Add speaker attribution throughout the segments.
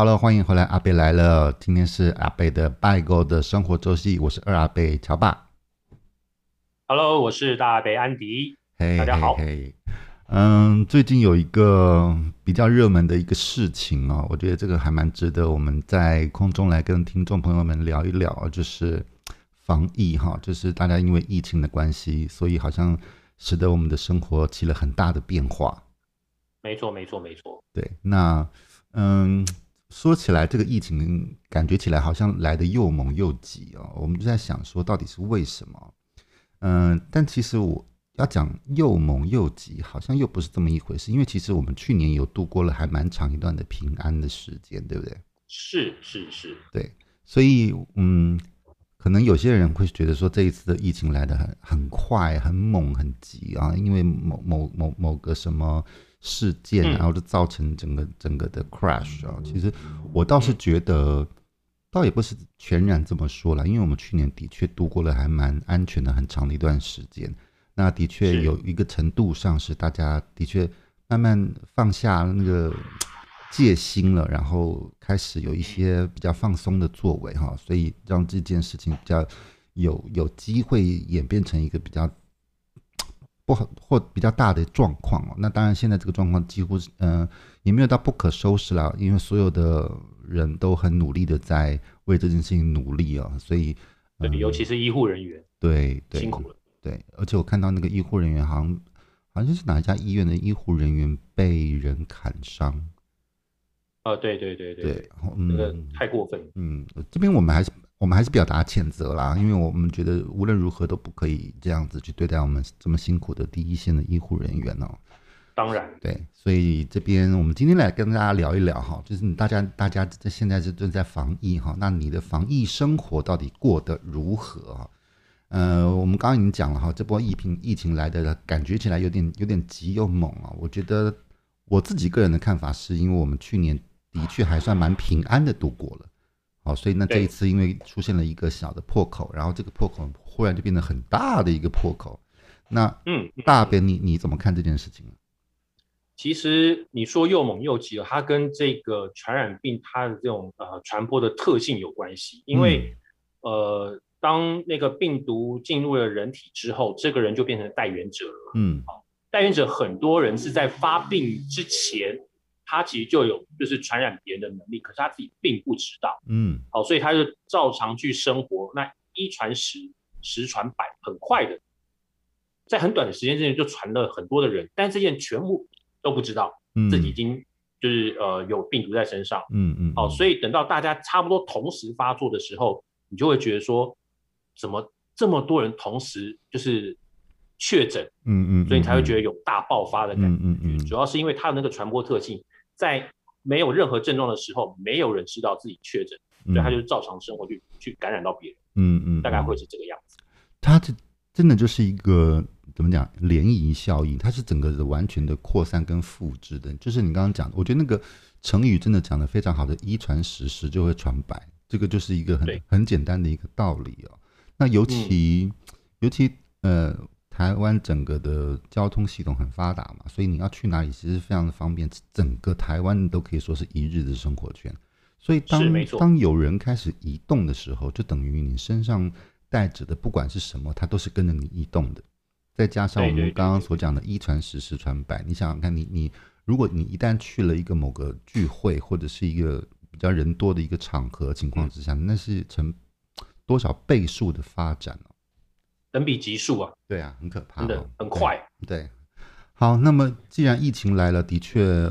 Speaker 1: Hello，欢迎回来，阿贝来了。今天是阿贝的拜购的生活周记，我是二阿贝乔爸。
Speaker 2: Hello，我是大阿贝安迪。
Speaker 1: 嘿，
Speaker 2: 大家好。
Speaker 1: 嘿，嗯，最近有一个比较热门的一个事情哦，我觉得这个还蛮值得我们在空中来跟听众朋友们聊一聊，就是防疫哈，就是大家因为疫情的关系，所以好像使得我们的生活起了很大的变化。
Speaker 2: 没错，没错，没错。
Speaker 1: 对，那嗯。说起来，这个疫情感觉起来好像来得又猛又急哦。我们就在想说，到底是为什么？嗯，但其实我要讲又猛又急，好像又不是这么一回事。因为其实我们去年有度过了还蛮长一段的平安的时间，对不对？
Speaker 2: 是是是，
Speaker 1: 对。所以，嗯，可能有些人会觉得说，这一次的疫情来得很很快、很猛、很急啊，因为某某某某个什么。事件，然后就造成整个整个的 crash 啊。其实我倒是觉得，倒也不是全然这么说了，因为我们去年的确度过了还蛮安全的很长的一段时间。那的确有一个程度上是大家的确慢慢放下那个戒心了，然后开始有一些比较放松的作为哈，所以让这件事情比较有有机会演变成一个比较。不好或比较大的状况哦，那当然现在这个状况几乎是嗯、呃、也没有到不可收拾了，因为所有的人都很努力的在为这件事情努力啊，所以
Speaker 2: 对，尤其是医护人员，
Speaker 1: 对对
Speaker 2: 辛苦了，
Speaker 1: 对，而且我看到那个医护人员好像好像是哪一家医院的医护人员被人砍伤，
Speaker 2: 啊，对对对对
Speaker 1: 对，嗯，
Speaker 2: 那个太过分，
Speaker 1: 嗯，这边我们还是。我们还是表达谴责啦，因为我们觉得无论如何都不可以这样子去对待我们这么辛苦的第一线的医护人员哦。
Speaker 2: 当然，
Speaker 1: 对，所以这边我们今天来跟大家聊一聊哈，就是你大家大家这现在是正在防疫哈，那你的防疫生活到底过得如何啊？呃，我们刚刚已经讲了哈，这波疫情疫情来的感觉起来有点有点急又猛啊。我觉得我自己个人的看法是因为我们去年的确还算蛮平安的度过了。好，所以那这一次因为出现了一个小的破口，然后这个破口忽然就变得很大的一个破口。那嗯，大边你你怎么看这件事情呢？
Speaker 2: 其实你说又猛又急，它跟这个传染病它的这种呃传播的特性有关系。因为、嗯、呃，当那个病毒进入了人体之后，这个人就变成带源者了。嗯，好，带原者很多人是在发病之前。他其实就有就是传染别人的能力，可是他自己并不知道。嗯，好，所以他就照常去生活。那一传十，十传百，很快的，在很短的时间之内就传了很多的人，但这件全部都不知道，自己已经就是呃有病毒在身上。嗯嗯。好，所以等到大家差不多同时发作的时候，你就会觉得说，怎么这么多人同时就是确诊？嗯嗯。所以你才会觉得有大爆发的感觉。嗯嗯。主要是因为它的那个传播特性。在没有任何症状的时候，没有人知道自己确诊，所以他就是照常生活去去感染到别人。嗯嗯，大概会是这个样子。
Speaker 1: 它这真的就是一个怎么讲涟漪效应，它是整个的完全的扩散跟复制的。就是你刚刚讲的，我觉得那个成语真的讲的非常好的，一传十，十就会传百，这个就是一个很很简单的一个道理哦。那尤其、嗯、尤其呃。台湾整个的交通系统很发达嘛，所以你要去哪里其实非常的方便。整个台湾都可以说是一日的生活圈。所以当当有人开始移动的时候，就等于你身上带着的不管是什么，它都是跟着你移动的。再加上我们刚刚所讲的“一传十，十传百”，你想想看你，你你如果你一旦去了一个某个聚会或者是一个比较人多的一个场合情况之下，那是成多少倍数的发展呢？
Speaker 2: 等比级数啊，
Speaker 1: 对啊，很可怕，
Speaker 2: 真的很快。
Speaker 1: 对，对，好，那么既然疫情来了，的确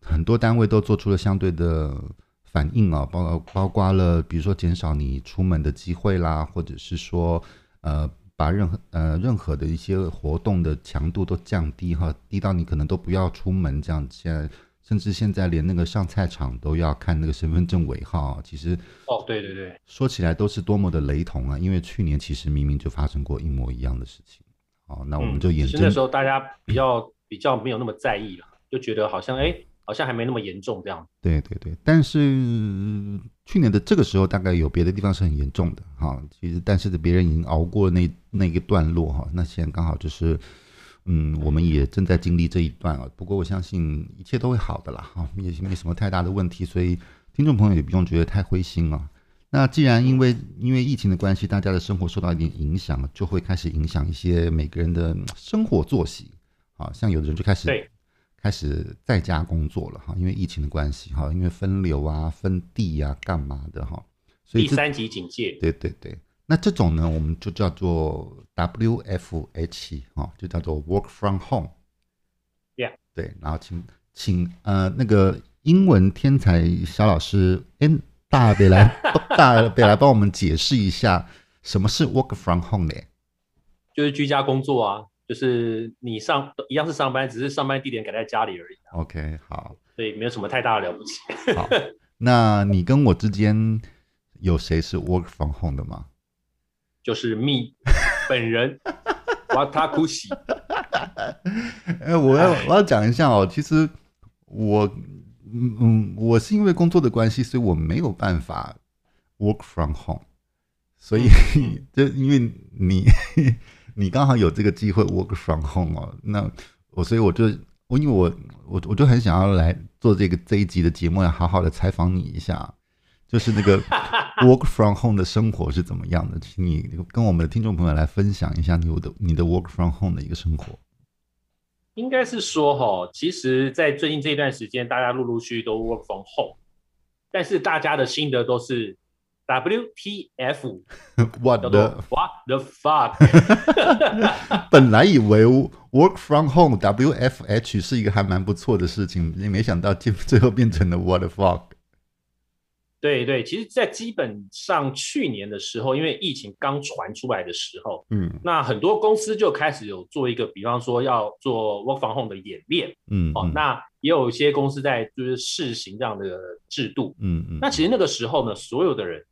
Speaker 1: 很多单位都做出了相对的反应啊，包包括了比如说减少你出门的机会啦，或者是说呃把任何呃任何的一些活动的强度都降低哈，低到你可能都不要出门这样。现在甚至现在连那个上菜场都要看那个身份证尾号，其实
Speaker 2: 哦，对对对，
Speaker 1: 说起来都是多么的雷同啊！因为去年其实明明就发生过一模一样的事情。哦，那我们就眼睁睁，
Speaker 2: 那时候大家比较 比较没有那么在意了，就觉得好像哎，好像还没那么严重这样。
Speaker 1: 对对对，但是去年的这个时候，大概有别的地方是很严重的哈。其实，但是别人已经熬过那那个段落哈，那现在刚好就是。嗯，我们也正在经历这一段啊。不过我相信一切都会好的啦，哈，也没什么太大的问题。所以听众朋友也不用觉得太灰心啊。那既然因为因为疫情的关系，大家的生活受到一点影响，就会开始影响一些每个人的生活作息。啊，像有的人就开始对开始在家工作了哈，因为疫情的关系哈，因为分流啊、分地啊、干嘛的哈，所以
Speaker 2: 第三级警戒。
Speaker 1: 对对对，那这种呢，我们就叫做 WFH 哈，就叫做 Work from Home。
Speaker 2: Yeah，
Speaker 1: 对，然后请请呃那个英文天才小老师 N 大北来 大北来帮我们解释一下什么是 Work from Home 呢？
Speaker 2: 就是居家工作啊。就是你上一样是上班，只是上班地点改在家里而已。
Speaker 1: OK，好，
Speaker 2: 所以没有什么太大的了不起。
Speaker 1: 好，那你跟我之间有谁是 work from home 的吗？
Speaker 2: 就是 me 本人，瓦塔库西。
Speaker 1: 哎，我要我要讲一下哦，其实我嗯嗯，我是因为工作的关系，所以我没有办法 work from home，所以 就因为你。你刚好有这个机会 work from home 哦，那我所以我就我因为我我我就很想要来做这个这一集的节目，要好好的采访你一下，就是那个 work from home 的生活是怎么样的，请你跟我们的听众朋友来分享一下你的你的 work from home 的一个生活。
Speaker 2: 应该是说哈，其实，在最近这一段时间，大家陆陆续续都 work from home，但是大家的心得都是。WTF？What
Speaker 1: the
Speaker 2: What the fuck？
Speaker 1: 本来以为 work from home WFH 是一个还蛮不错的事情，也没想到最后变成了 What the fuck？
Speaker 2: 对对，其实，在基本上去年的时候，因为疫情刚传出来的时候，嗯，那很多公司就开始有做一个，比方说要做 work from home 的演练，嗯，哦，那也有一些公司在就是试行这样的制度，嗯嗯，那其实那个时候呢，所有的人。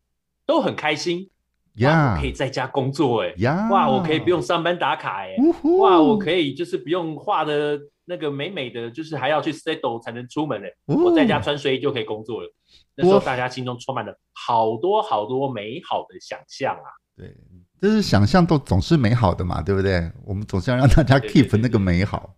Speaker 2: 都很开心呀，可以在家工作哎，哇，我可以不用上班打卡哎，哇，我可以就是不用画的那个美美的，就是还要去 settle 才能出门哎，我在家穿睡衣就可以工作了。那时候大家心中充满了好多好多美好的想象啊。
Speaker 1: 对，就是想象都总是美好的嘛，对不对？我们总是要让大家 keep 那个美好。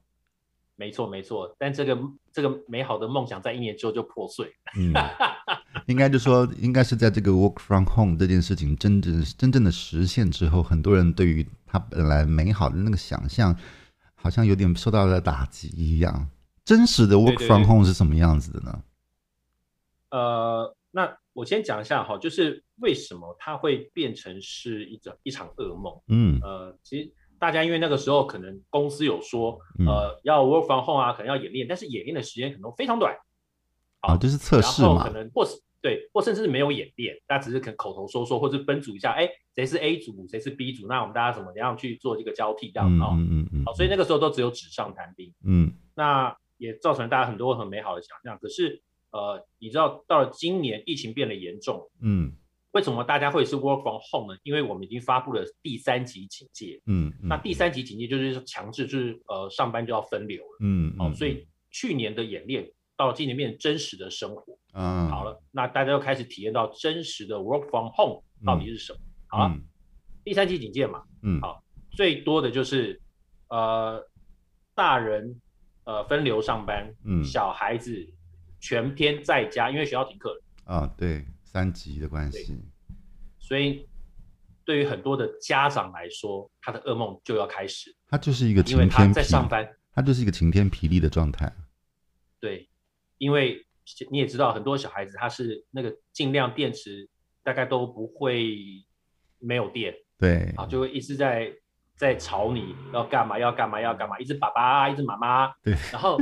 Speaker 2: 没错，没错，但这个这个美好的梦想在一年之后就破碎。
Speaker 1: 嗯，应该就说，应该是在这个 work from home 这件事情真正真正的实现之后，很多人对于他本来美好的那个想象，好像有点受到了打击一样。真实的 work from home 是什么样子的呢？
Speaker 2: 呃，那我先讲一下哈，就是为什么它会变成是一种一场噩梦。嗯，呃，其实。大家因为那个时候可能公司有说，呃，要 work from home 啊，可能要演练，但是演练的时间可能非常短，
Speaker 1: 啊，就是测试嘛，
Speaker 2: 然后可能或是对，或甚至是没有演练，大家只是可能口头说说，或是分组一下，哎，谁是 A 组，谁是 B 组，那我们大家怎么样去做这个交替这样子啊？嗯嗯嗯，好，所以那个时候都只有纸上谈兵，嗯，那也造成大家很多很美好的想象。可是，呃，你知道到了今年疫情变得严重，嗯。为什么大家会是 work from home 呢？因为我们已经发布了第三级警戒。嗯，嗯，那第三级警戒就是强制，就是呃上班就要分流了。嗯，好、哦，所以去年的演练到了今年变成真实的生活。嗯，好了，那大家又开始体验到真实的 work from home 到底是什么？嗯、好了，嗯、第三级警戒嘛。嗯，好，最多的就是呃大人呃分流上班，嗯，小孩子全天在家，因为学校停课了。
Speaker 1: 啊，对。三级的关系，
Speaker 2: 所以对于很多的家长来说，他的噩梦就要开始。
Speaker 1: 他就是一个晴天，因为他在上班，他就是一个晴天霹雳的状态。
Speaker 2: 对，因为你也知道，很多小孩子他是那个尽量电池大概都不会没有电，
Speaker 1: 对
Speaker 2: 啊，就会一直在在吵你要干嘛要干嘛要干嘛，一直爸爸一直妈妈，
Speaker 1: 对，
Speaker 2: 然后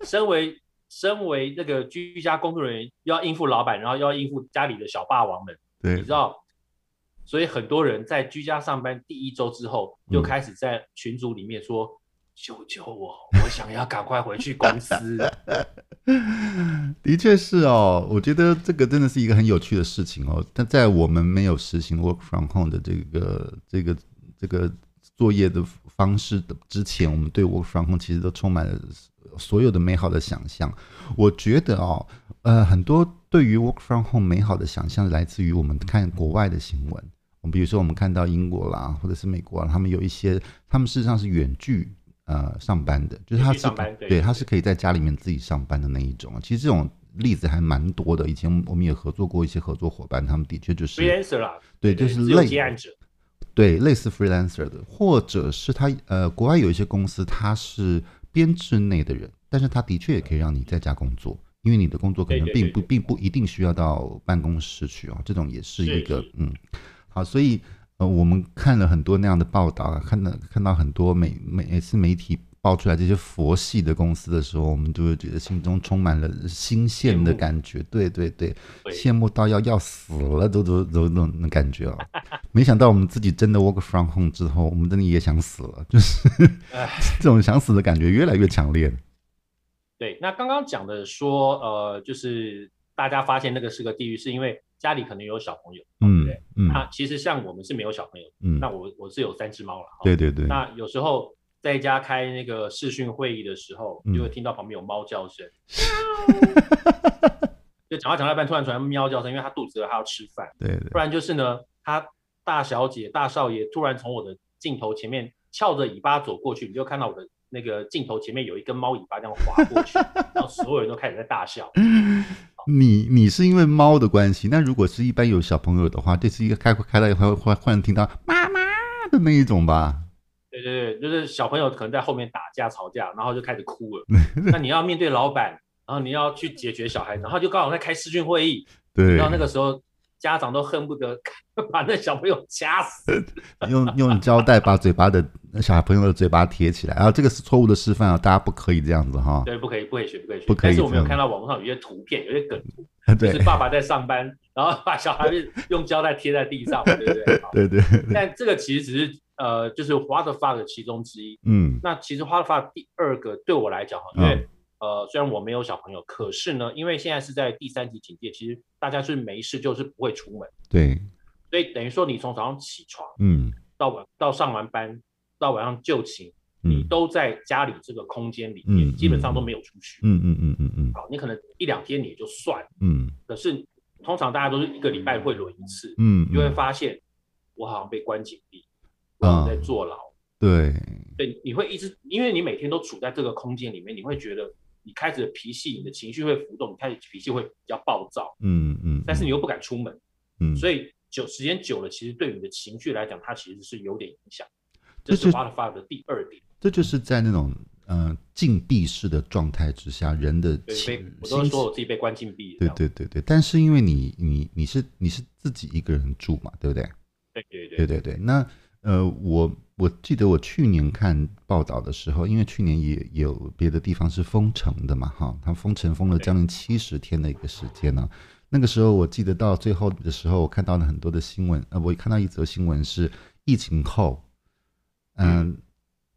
Speaker 2: 身为。身为那个居家工作人员，又要应付老板，然后又要应付家里的小霸王们，
Speaker 1: 对，
Speaker 2: 你知道，所以很多人在居家上班第一周之后，就开始在群组里面说：“嗯、救救我，我想要赶快回去公司。”
Speaker 1: 的确是哦，我觉得这个真的是一个很有趣的事情哦。但在我们没有实行 work from home 的这个这个这个作业的方式的之前，我们对 work from home 其实都充满了。所有的美好的想象，我觉得哦，呃，很多对于 work from home 美好的想象来自于我们看国外的新闻。我们比如说，我们看到英国啦，或者是美国啦，他们有一些，他们事实上是远距呃上班的，就是他是对，他是可以在家里面自己上班的那一种。其实这种例子还蛮多的。以前我们也合作过一些合作伙伴，他们的确就是
Speaker 2: freelancer 啦，
Speaker 1: 对，就是类对类似 freelancer 的，或者是他呃，国外有一些公司他是编制内的人，但是他的确也可以让你在家工作，因为你的工作可能并不并不一定需要到办公室去啊，这种也是一个嗯，好，所以。呃，我们看了很多那样的报道，看到看到很多媒每次媒体爆出来这些佛系的公司的时候，我们就会觉得心中充满了新鲜的感觉。对对对，羡慕到要要死了都都都那种感觉啊！没想到我们自己真的 work from home 之后，我们真的也想死了，就是 这种想死的感觉越来越强烈。
Speaker 2: 对，那刚刚讲的说，呃，就是大家发现那个是个地狱，是因为。家里可能有小朋友，嗯，对，嗯，那其实像我们是没有小朋友，嗯，那我我是有三只猫了，
Speaker 1: 对对对。
Speaker 2: 那有时候在家开那个视讯会议的时候，就会听到旁边有猫叫声，就讲话讲到一半突然传来喵叫声，因为他肚子饿，他要吃饭，
Speaker 1: 对，
Speaker 2: 不然就是呢，他大小姐大少爷突然从我的镜头前面翘着尾巴走过去，你就看到我的那个镜头前面有一根猫尾巴这样划过去，然后所有人都开始在大笑。
Speaker 1: 你你是因为猫的关系，那如果是一般有小朋友的话，这是一个开开了以后会忽然听到妈妈的那一种吧？
Speaker 2: 对对对，就是小朋友可能在后面打架吵架，然后就开始哭了。那你要面对老板，然后你要去解决小孩，然后就刚好在开视讯会议，
Speaker 1: 对，
Speaker 2: 然后那个时候。家长都恨不得 把那小朋友掐死，
Speaker 1: 用用胶带把嘴巴的小朋友的嘴巴贴起来，然后这个是错误的示范啊，大家不可以这样子哈。
Speaker 2: 对，不可以，不可以学，不可以学。
Speaker 1: 不可以。
Speaker 2: 但是我们有看到网络上有些图片，有些梗图，就是爸爸在上班，然后把小孩用胶带贴在地上，对不对？
Speaker 1: 对对。
Speaker 2: 但这个其实只是呃，就是 what the fuck 的其中之一。
Speaker 1: 嗯。
Speaker 2: 那其实 what the fuck 第二个对我来讲，因为。呃，虽然我没有小朋友，可是呢，因为现在是在第三级警戒，其实大家是没事就是不会出门。
Speaker 1: 对，
Speaker 2: 所以等于说你从早上起床，
Speaker 1: 嗯，
Speaker 2: 到晚到上完班，到晚上就寝，你都在家里这个空间里面，基本上都没有出去。
Speaker 1: 嗯嗯嗯嗯嗯。
Speaker 2: 好，你可能一两天你也就算，
Speaker 1: 嗯，
Speaker 2: 可是通常大家都是一个礼拜会轮一次，
Speaker 1: 嗯，
Speaker 2: 你就会发现我好像被关禁闭，我好像在坐牢。
Speaker 1: 对，
Speaker 2: 对，你会一直，因为你每天都处在这个空间里面，你会觉得。你开始的脾气，你的情绪会浮动，你开始脾气会比较暴躁，
Speaker 1: 嗯嗯，
Speaker 2: 但是你又不敢出门，
Speaker 1: 嗯，
Speaker 2: 所以久时间久了，其实对你的情绪来讲，它其实是有点影响。这是 Waterfall 的第二点，
Speaker 1: 这就是在那种嗯禁闭式的状态之下，人的
Speaker 2: 情，我都说我自己被关禁闭，
Speaker 1: 对对对对，但是因为你你你是你是自己一个人住嘛，对不对？
Speaker 2: 对对对
Speaker 1: 对对对，那呃我。我记得我去年看报道的时候，因为去年也有别的地方是封城的嘛，哈，他封城封了将近七十天的一个时间呢。那个时候我记得到最后的时候，我看到了很多的新闻，呃，我看到一则新闻是疫情后，嗯，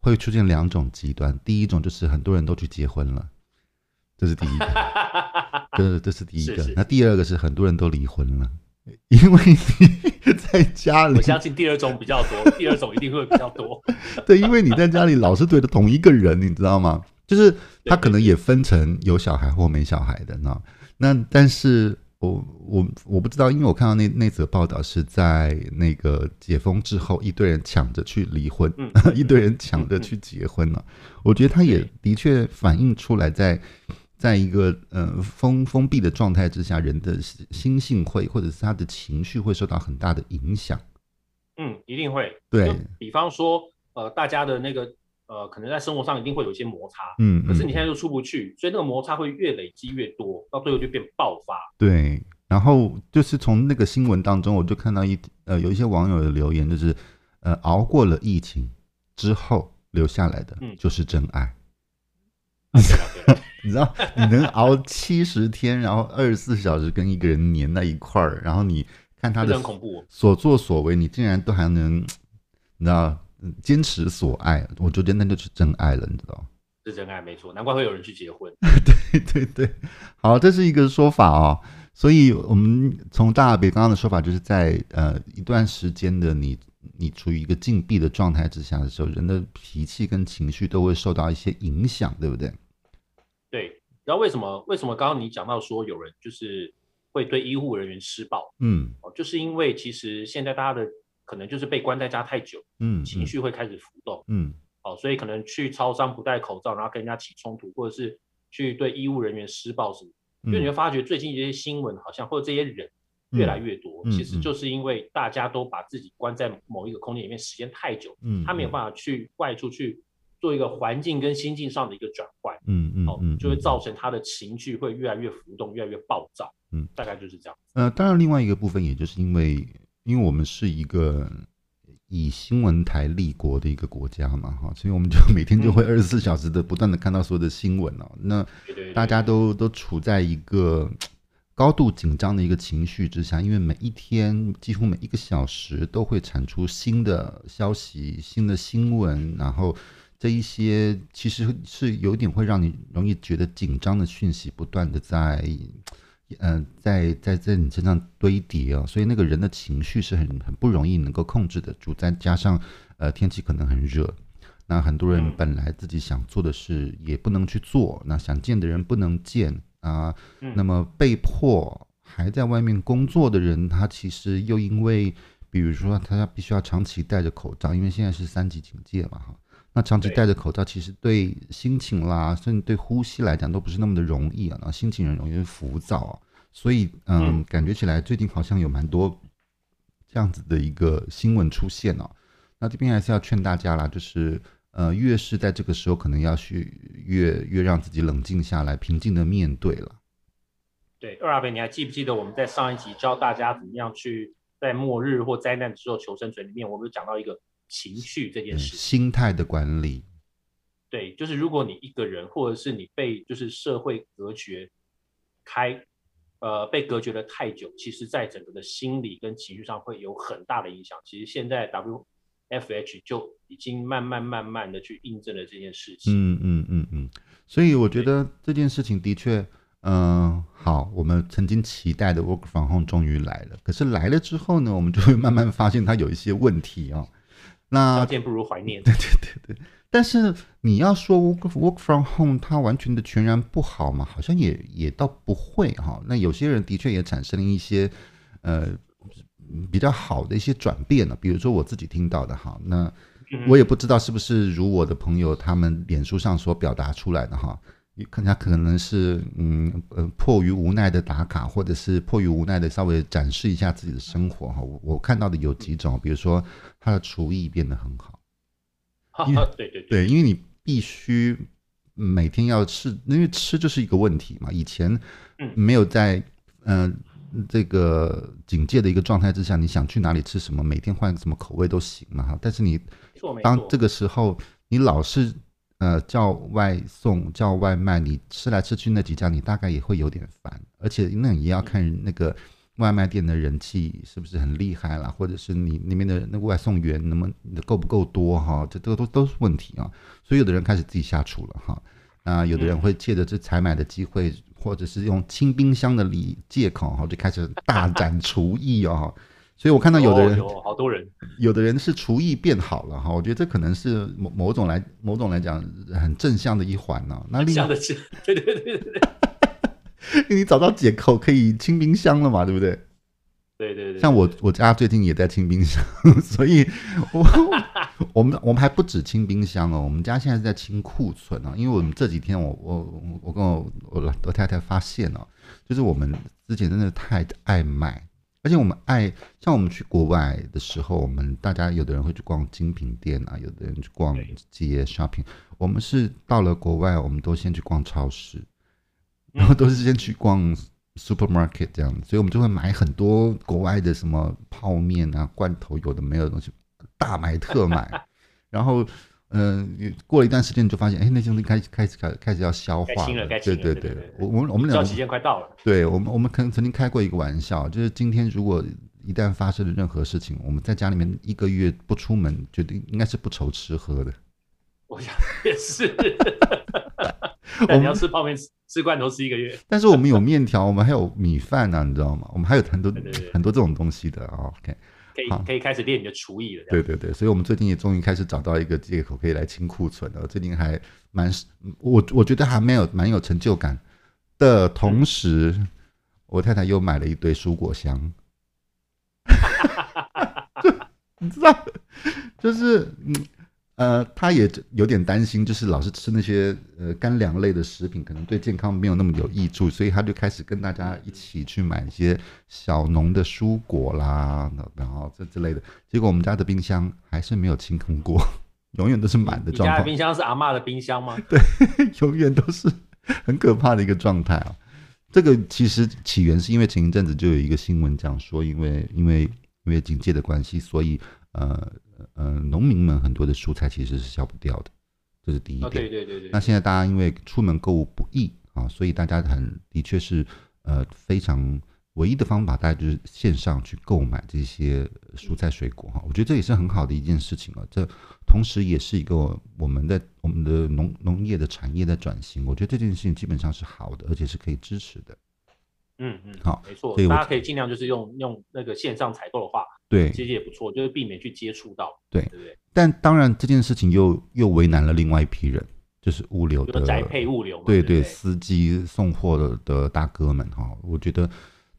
Speaker 1: 会出现两种极端，第一种就是很多人都去结婚了，这是第一个，这这是第一个，那第二个是很多人都离婚了。因为你在家里，
Speaker 2: 我相信第二种比较多，第二种一定会比较多。
Speaker 1: 对，因为你在家里老是对着同一个人，你知道吗？就是他可能也分成有小孩或没小孩的呢。那但是我我我不知道，因为我看到那那则报道是在那个解封之后，一堆人抢着去离婚，嗯、一堆人抢着去结婚了。我觉得他也的确反映出来在。在一个呃封封闭的状态之下，人的心性会或者是他的情绪会受到很大的影响。
Speaker 2: 嗯，一定会。
Speaker 1: 对，
Speaker 2: 比方说，呃，大家的那个呃，可能在生活上一定会有一些摩擦。
Speaker 1: 嗯，
Speaker 2: 可是你现在又出不去，所以那个摩擦会越累积越多，到最后就变爆发。
Speaker 1: 对，然后就是从那个新闻当中，我就看到一呃有一些网友的留言，就是呃熬过了疫情之后留下来的，就是真
Speaker 2: 爱。
Speaker 1: 你知道，你能熬七十天，然后二十四小时跟一个人黏在一块儿，然后你看他的所作所为，你竟然都还能，你知道，坚持所爱，我觉得那就是真爱了，你知道？
Speaker 2: 是真爱，没错，难怪会有人去结婚。
Speaker 1: 对对对，好，这是一个说法哦。所以我们从大别刚刚的说法，就是在呃一段时间的你，你处于一个禁闭的状态之下的时候，人的脾气跟情绪都会受到一些影响，对不对？
Speaker 2: 对，然后为什么为什么刚刚你讲到说有人就是会对医护人员施暴？
Speaker 1: 嗯，
Speaker 2: 哦，就是因为其实现在大家的可能就是被关在家太久，
Speaker 1: 嗯，
Speaker 2: 情绪会开始浮动，
Speaker 1: 嗯，
Speaker 2: 哦，所以可能去超商不戴口罩，然后跟人家起冲突，或者是去对医务人员施暴什么，因为你会发觉最近这些新闻好像或者这些人越来越多，
Speaker 1: 嗯、
Speaker 2: 其实就是因为大家都把自己关在某一个空间里面时间太久，
Speaker 1: 嗯，
Speaker 2: 他没有办法去外出去做一个环境跟心境上的一个转换，
Speaker 1: 嗯嗯哦，
Speaker 2: 就会造成他的情绪会越来越浮动，越来越暴躁，
Speaker 1: 嗯，
Speaker 2: 大概就是这样。
Speaker 1: 呃，当然另外一个部分，也就是因为因为我们是一个。以新闻台立国的一个国家嘛，哈，所以我们就每天就会二十四小时的不断的看到所有的新闻哦。那大家都都处在一个高度紧张的一个情绪之下，因为每一天几乎每一个小时都会产出新的消息、新的新闻，然后这一些其实是有点会让你容易觉得紧张的讯息不断的在。嗯、呃，在在在你身上堆叠哦，所以那个人的情绪是很很不容易能够控制得住。再加上呃天气可能很热，那很多人本来自己想做的事也不能去做，那想见的人不能见啊，那么被迫还在外面工作的人，他其实又因为比如说他必须要长期戴着口罩，因为现在是三级警戒嘛哈，那长期戴着口罩其实对心情啦，甚至对呼吸来讲都不是那么的容易啊，然后心情很容易浮躁啊。所以，嗯，感觉起来最近好像有蛮多这样子的一个新闻出现哦。那这边还是要劝大家啦，就是呃，越是在这个时候，可能要去越越让自己冷静下来，平静的面对了。
Speaker 2: 对，二阿伯，你还记不记得我们在上一集教大家怎么样去在末日或灾难之后求生存里面，我们有讲到一个情绪这件事，
Speaker 1: 心态的管理。
Speaker 2: 对，就是如果你一个人，或者是你被就是社会隔绝开。呃，被隔绝的太久，其实在整个的心理跟情绪上会有很大的影响。其实现在 WFH 就已经慢慢慢慢的去印证了这件事情。
Speaker 1: 嗯嗯嗯嗯，所以我觉得这件事情的确，嗯、呃，好，我们曾经期待的 Work from Home 终于来了。可是来了之后呢，我们就会慢慢发现它有一些问题哦。那
Speaker 2: 相见不如怀念。
Speaker 1: 对对对对。但是你要说 work work from home，它完全的全然不好嘛？好像也也倒不会哈。那有些人的确也产生了一些呃比较好的一些转变了，比如说我自己听到的哈。那我也不知道是不是如我的朋友他们脸书上所表达出来的哈，看他可能是嗯呃迫于无奈的打卡，或者是迫于无奈的稍微展示一下自己的生活哈。我我看到的有几种，比如说他的厨艺变得很好。因为对对对，因为你必须每天要吃，因为吃就是一个问题嘛。以前没有在嗯、呃、这个警戒的一个状态之下，你想去哪里吃什么，每天换什么口味都行嘛哈。但是你当这个时候你老是呃叫外送叫外卖，你吃来吃去那几家，你大概也会有点烦，而且那也要看那个。外卖店的人气是不是很厉害啦？或者是你那边的那个外送员能不能够不够多哈？这都都都是问题啊。所以有的人开始自己下厨了哈。那有的人会借着这采买的机会，或者是用清冰箱的理借口哈，就开始大展厨艺哦。所以我看到有的人，
Speaker 2: 有好多人，
Speaker 1: 有的人是厨艺变好了哈。我觉得这可能是某某种来某种来讲很正向的一环呢。那另外的是，对对对对对。你找到解口可以清冰箱了嘛？对不对？
Speaker 2: 对对对。
Speaker 1: 像我我家最近也在清冰箱，所以我我们我们还不止清冰箱哦，我们家现在是在清库存哦。因为我们这几天我我我跟我我我太太发现哦，就是我们之前真的太爱买，而且我们爱像我们去国外的时候，我们大家有的人会去逛精品店啊，有的人去逛街 shopping，我们是到了国外，我们都先去逛超市。然后都是先去逛 supermarket 这样子，所以我们就会买很多国外的什么泡面啊、罐头，有的没有的东西，大买特买。然后，嗯、呃，过了一段时间，你就发现，哎，那些东西开始开始开开始要消化了。了对对对，我我们我们俩，
Speaker 2: 时间快到了。
Speaker 1: 对我们我们可能曾经开过一个玩笑，就是今天如果一旦发生了任何事情，我们在家里面一个月不出门，绝对应该是不愁吃喝的。
Speaker 2: 我想也是。我们要吃泡面、吃吃罐头，吃一个月。
Speaker 1: 但是我们有面条，我们还有米饭呢、啊，你知道吗？我们还有很多很多这种东西的啊。OK，
Speaker 2: 可以可以开始练你的厨艺了。
Speaker 1: 对对对，所以我们最近也终于开始找到一个借口可以来清库存了。最近还蛮我我觉得还没有蛮有成就感的同时，嗯、我太太又买了一堆蔬果箱。你知道，就是嗯。呃，他也有点担心，就是老是吃那些呃干粮类的食品，可能对健康没有那么有益处，所以他就开始跟大家一起去买一些小农的蔬果啦，然后这之类的。结果我们家的冰箱还是没有清空过，永远都是满的状态。你
Speaker 2: 家的冰箱是阿嬷的冰箱吗？
Speaker 1: 对，永远都是很可怕的一个状态啊。这个其实起源是因为前一阵子就有一个新闻讲说，因为因为因为警戒的关系，所以呃。呃，农民们很多的蔬菜其实是消不掉的，这是第一点。
Speaker 2: 对对对对。
Speaker 1: 那现在大家因为出门购物不易啊，所以大家很的确是呃非常唯一的方法，大家就是线上去购买这些蔬菜水果哈。我觉得这也是很好的一件事情啊。这同时也是一个我们的我们的农农业的产业的转型，我觉得这件事情基本上是好的，而且是可以支持的。
Speaker 2: 嗯嗯，好，没错，大家可以尽量就是用用那个线上采购的话，
Speaker 1: 对，
Speaker 2: 其实也不错，就是避免去接触到，
Speaker 1: 对
Speaker 2: 对不对？
Speaker 1: 但当然这件事情又又为难了另外一批人，就是物流的
Speaker 2: 宅配物流，
Speaker 1: 对
Speaker 2: 对，
Speaker 1: 司机送货的的大哥们哈，我觉得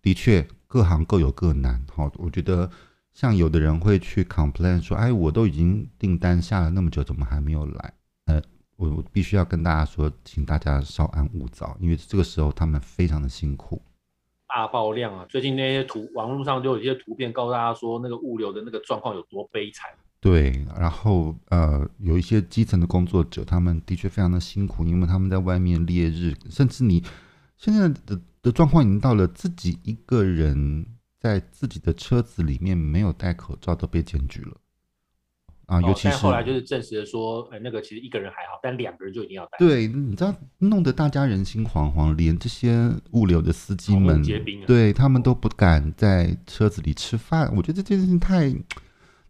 Speaker 1: 的确各行各有各难哈。我觉得像有的人会去 complain 说，哎，我都已经订单下了那么久，怎么还没有来？呃，我我必须要跟大家说，请大家稍安勿躁，因为这个时候他们非常的辛苦。
Speaker 2: 大爆量啊！最近那些图，网络上就有一些图片，告诉大家说那个物流的那个状况有多悲惨。
Speaker 1: 对，然后呃，有一些基层的工作者，他们的确非常的辛苦，因为他们在外面烈日，甚至你现在的的状况已经到了自己一个人在自己的车子里面没有戴口罩都被检举了。啊，尤其是、哦、
Speaker 2: 后来就是证实了说，呃，那个其实一个人还好，但两个人就一定要戴。
Speaker 1: 对，你知道，弄得大家人心惶惶，连这些物流的司机们，对他们都不敢在车子里吃饭。我觉得这件事情太。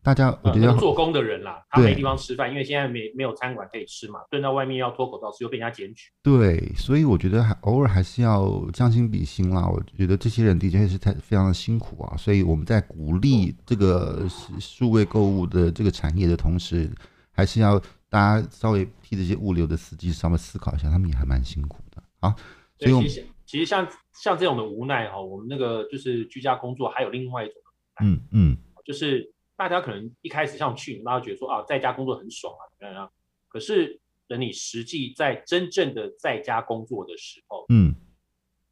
Speaker 1: 大家，我觉得、嗯、
Speaker 2: 做工的人啦，他没地方吃饭，因为现在没没有餐馆可以吃嘛，蹲在外面要脱口罩吃，又被人家检举。
Speaker 1: 对，所以我觉得还偶尔还是要将心比心啦。我觉得这些人的确是太非常的辛苦啊，所以我们在鼓励这个数位购物的这个产业的同时，还是要大家稍微替这些物流的司机稍微思考一下，他们也还蛮辛苦的啊。所以我们
Speaker 2: 其实其实像像这种的无奈哈，我们那个就是居家工作还有另外一种
Speaker 1: 嗯嗯，
Speaker 2: 就是。大家可能一开始像去年，大家觉得说啊，在家工作很爽啊，怎么样？可是等你实际在真正的在家工作的时候，
Speaker 1: 嗯，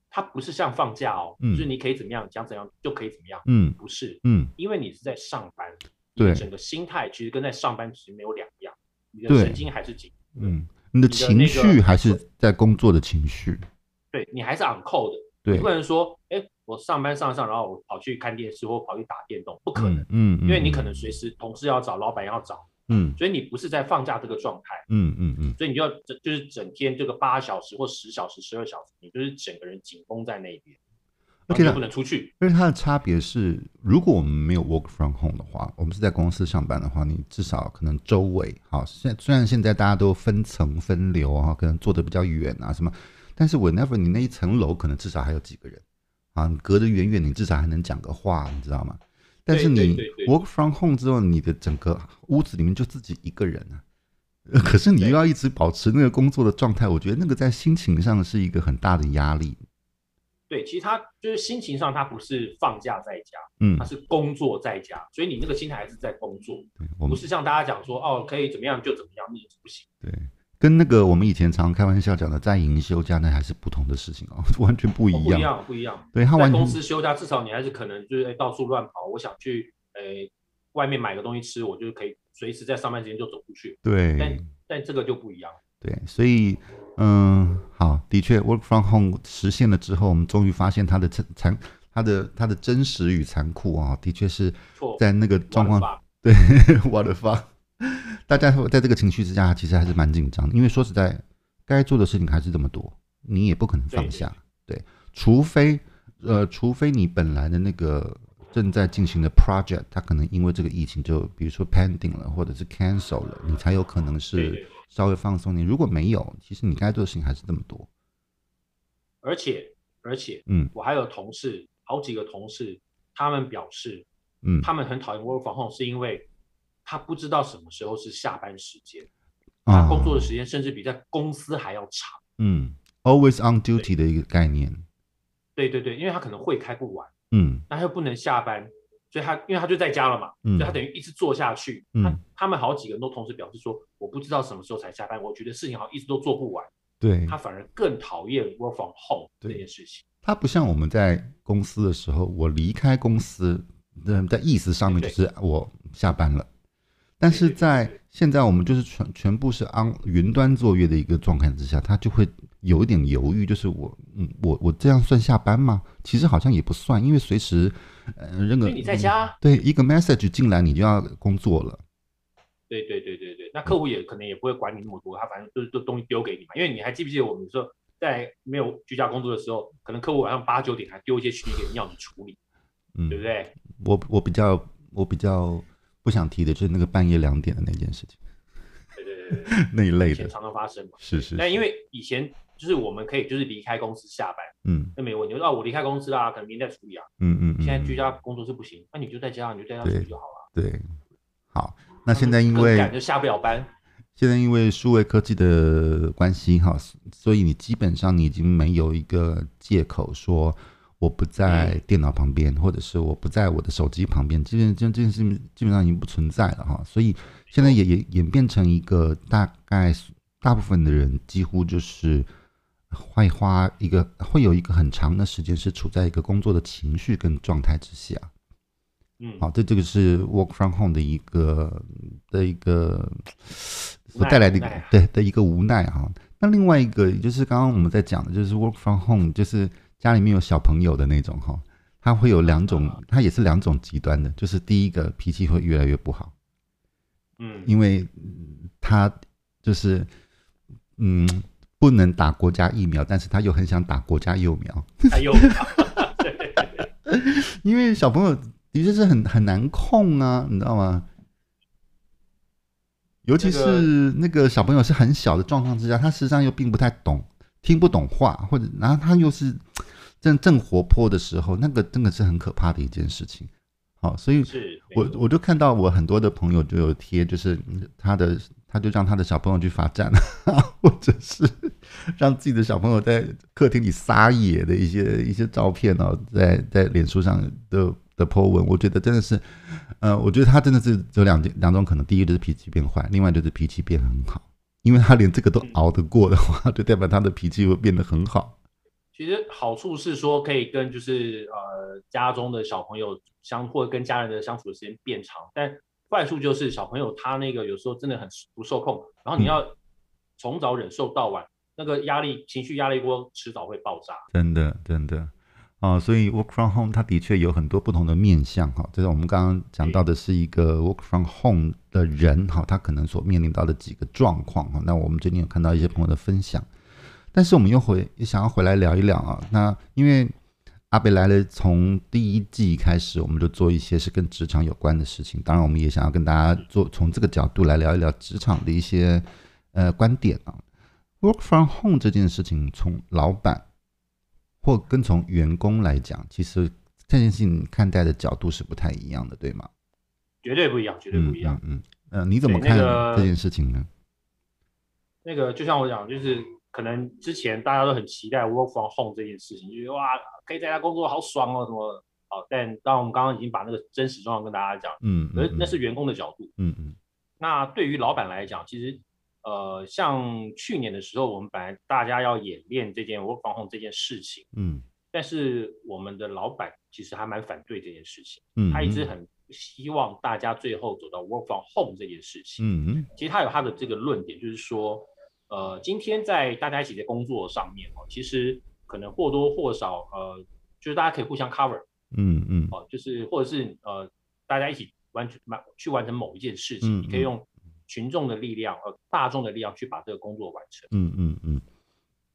Speaker 2: 它不是像放假哦，嗯，就是你可以怎么样，想怎样就可以怎么样，
Speaker 1: 嗯，
Speaker 2: 不是，
Speaker 1: 嗯，
Speaker 2: 因为你是在上班，
Speaker 1: 对，
Speaker 2: 整个心态其实跟在上班其实没有两样，你的神经还是紧，
Speaker 1: 嗯，你的情绪还是在工作的情绪，
Speaker 2: 对，你还是 on call 的，对，你不能说，哎。我上班上上，然后我跑去看电视或跑去打电动，不可能，
Speaker 1: 嗯，嗯，
Speaker 2: 因为你可能随时同事要找，老板要找，
Speaker 1: 嗯，
Speaker 2: 所以你不是在放假这个状态，
Speaker 1: 嗯嗯嗯，
Speaker 2: 所以你就要整就是整天这个八小时或十小时、十二小时，你就是整个人紧绷在那边，而且不能出去。
Speaker 1: 因为它的差别是，如果我们没有 work from home 的话，我们是在公司上班的话，你至少可能周围，好，现虽然现在大家都分层分流啊，可能坐的比较远啊什么，但是 whenever 你那一层楼可能至少还有几个人。啊，你隔得远远，你至少还能讲个话，你知道吗？但是你 work from home 之后，你的整个屋子里面就自己一个人啊，可是你又要一直保持那个工作的状态，我觉得那个在心情上是一个很大的压力。
Speaker 2: 对，其实他就是心情上，他不是放假在家，
Speaker 1: 嗯，
Speaker 2: 他是工作在家，所以你那个心态还是在工作，对，我不是像大家讲说哦，可以怎么样就怎么样，那也是不行。
Speaker 1: 对。跟那个我们以前常开玩笑讲的在营休假那还是不同的事情哦，完全不一样。哦、不一样，
Speaker 2: 不一样。
Speaker 1: 对，他在
Speaker 2: 公司休假，至少你还是可能就是诶到处乱跑。我想去诶、呃、外面买个东西吃，我就可以随时在上班时间就走出去。
Speaker 1: 对，
Speaker 2: 但但这个就不一样。
Speaker 1: 对，所以嗯，好，的确，work from home 实现了之后，我们终于发现它的残、它的、它的真实与残酷啊，的确是在那个状况。对，我的发。大家在这个情绪之下，其实还是蛮紧张的，因为说实在，该做的事情还是这么多，你也不可能放下，对，对，除非，呃，除非你本来的那个正在进行的 project，它可能因为这个疫情就，比如说 pending 了，或者是 cancel 了，你才有可能是稍微放松点。如果没有，其实你该做的事情还是这么多。
Speaker 2: 而且，而且，
Speaker 1: 嗯，
Speaker 2: 我还有同事，好几个同事，他们表示，
Speaker 1: 嗯，
Speaker 2: 他们很讨厌 work from home，是因为。他不知道什么时候是下班时间，他工作的时间甚至比在公司还要长。
Speaker 1: 嗯，always on duty 的一个概念。
Speaker 2: 对对对，因为他可能会开不完，
Speaker 1: 嗯，
Speaker 2: 那他又不能下班，所以他因为他就在家了嘛，
Speaker 1: 嗯、
Speaker 2: 所以他等于一直做下去。
Speaker 1: 嗯、
Speaker 2: 他他们好几个人都同时表示说，我不知道什么时候才下班，我觉得事情好像一直都做不完。
Speaker 1: 对，
Speaker 2: 他反而更讨厌 work from home 这件事情。
Speaker 1: 他不像我们在公司的时候，我离开公司，在意思上面就是我下班了。但是在现在我们就是全全部是 on 云端作业的一个状态之下，他就会有一点犹豫，就是我嗯我我这样算下班吗？其实好像也不算，因为随时呃那个
Speaker 2: 你在家、
Speaker 1: 嗯、对一个 message 进来你就要工作了。
Speaker 2: 对对对对对，那客户也可能也不会管你那么多，他反正就是都东西丢给你嘛。因为你还记不记得我们说在没有居家工作的时候，可能客户晚上八九点还丢一些讯息给你要你处理，嗯，对不对？
Speaker 1: 我我比较我比较。不想提的就是那个半夜两点的那件事情，
Speaker 2: 对对对，对，
Speaker 1: 那一类的，
Speaker 2: 常常发生嘛。
Speaker 1: 是是，是。
Speaker 2: 但因为以前就是我们可以就是离开公司下班，嗯，那没问题。我说啊，我离开公司啦，可能明天再处理啊。嗯嗯，嗯。现在居家工作是不行，那你就在家，你就在家处理就好了。
Speaker 1: 对，好。那现在因为
Speaker 2: 赶就下不了班。
Speaker 1: 现在因为数位科技的关系哈，所以你基本上你已经没有一个借口说。我不在电脑旁边，或者是我不在我的手机旁边，这件这这件事基本上已经不存在了哈。所以现在也也演变成一个大概大部分的人几乎就是会花一个会有一个很长的时间是处在一个工作的情绪跟状态之下。嗯，好，这这个是 work from home 的一个的一个所带来的对的一个无奈哈。那另外一个就是刚刚我们在讲的就是 work from home 就是。家里面有小朋友的那种哈，他会有两种，他也是两种极端的，就是第一个脾气会越来越不好，嗯，因为他就是嗯不能打国家疫苗，但是他又很想打国家幼苗，
Speaker 2: 幼
Speaker 1: 因为小朋友的确是很很难控啊，你知道吗？尤其是那个小朋友是很小的状况之下，他实际上又并不太懂。听不懂话，或者然后他又是正正活泼的时候，那个真的是很可怕的一件事情。好，所以我我就看到我很多的朋友就有贴，就是他的他就让他的小朋友去罚站，或者是让自己的小朋友在客厅里撒野的一些一些照片哦，在在脸书上的的 po 文，我觉得真的是，呃，我觉得他真的是有两两种可能，第一就是脾气变坏，另外就是脾气变很好。因为他连这个都熬得过的话，就代表他的脾气会变得很好。
Speaker 2: 其实好处是说，可以跟就是呃家中的小朋友相，或者跟家人的相处的时间变长。但坏处就是小朋友他那个有时候真的很不受控，然后你要从早忍受到晚，嗯、那个压力情绪压力锅迟早会爆炸。
Speaker 1: 真的，真的。啊，所以 work from home 它的确有很多不同的面向哈，这是我们刚刚讲到的是一个 work from home 的人哈，他可能所面临到的几个状况哈。那我们最近有看到一些朋友的分享，但是我们又回也想要回来聊一聊啊。那因为阿北来了，从第一季开始，我们就做一些是跟职场有关的事情。当然，我们也想要跟大家做从这个角度来聊一聊职场的一些呃观点啊。work from home 这件事情，从老板。或跟从员工来讲，其实这件事情看待的角度是不太一样的，对吗？
Speaker 2: 绝对不一样，绝对不一样。嗯嗯，
Speaker 1: 呃，你怎么看这件事情呢？
Speaker 2: 那个就像我讲，就是可能之前大家都很期待 work from home 这件事情，就是哇，可以在家工作好爽哦，什么好。但当我们刚刚已经把那个真实状况跟大家讲，嗯，而那是员工的角度，嗯嗯。那对于老板来讲，其实。呃，像去年的时候，我们本来大家要演练这件 work from home 这件事情，嗯，但是我们的老板其实还蛮反对这件事情，嗯，他一直很希望大家最后走到 work from home 这件事情，嗯嗯，其实他有他的这个论点，就是说，呃，今天在大家一起在工作上面哦，其实可能或多或少，呃，就是大家可以互相 cover，嗯嗯，哦，就是或者是呃，大家一起完成完去完成某一件事情，你可以用。群众的力量和大众的力量去把这个工作完成。嗯嗯嗯。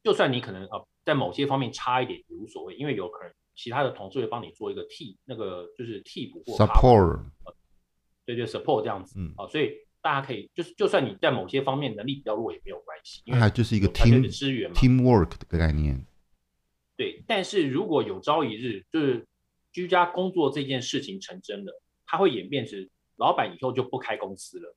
Speaker 2: 就算你可能呃在某些方面差一点也无所谓，因为有可能其他的同事会帮你做一个替那个就是替补或
Speaker 1: support。
Speaker 2: 对对，support 这样子。嗯。啊，所以大家可以就是就算你在某些方面能力比较弱也没有关系，因为
Speaker 1: 它就是一个 team 的资源嘛，teamwork 的概念。
Speaker 2: 对，但是如果有朝一日就是居家工作这件事情成真了，它会演变成老板以后就不开公司了。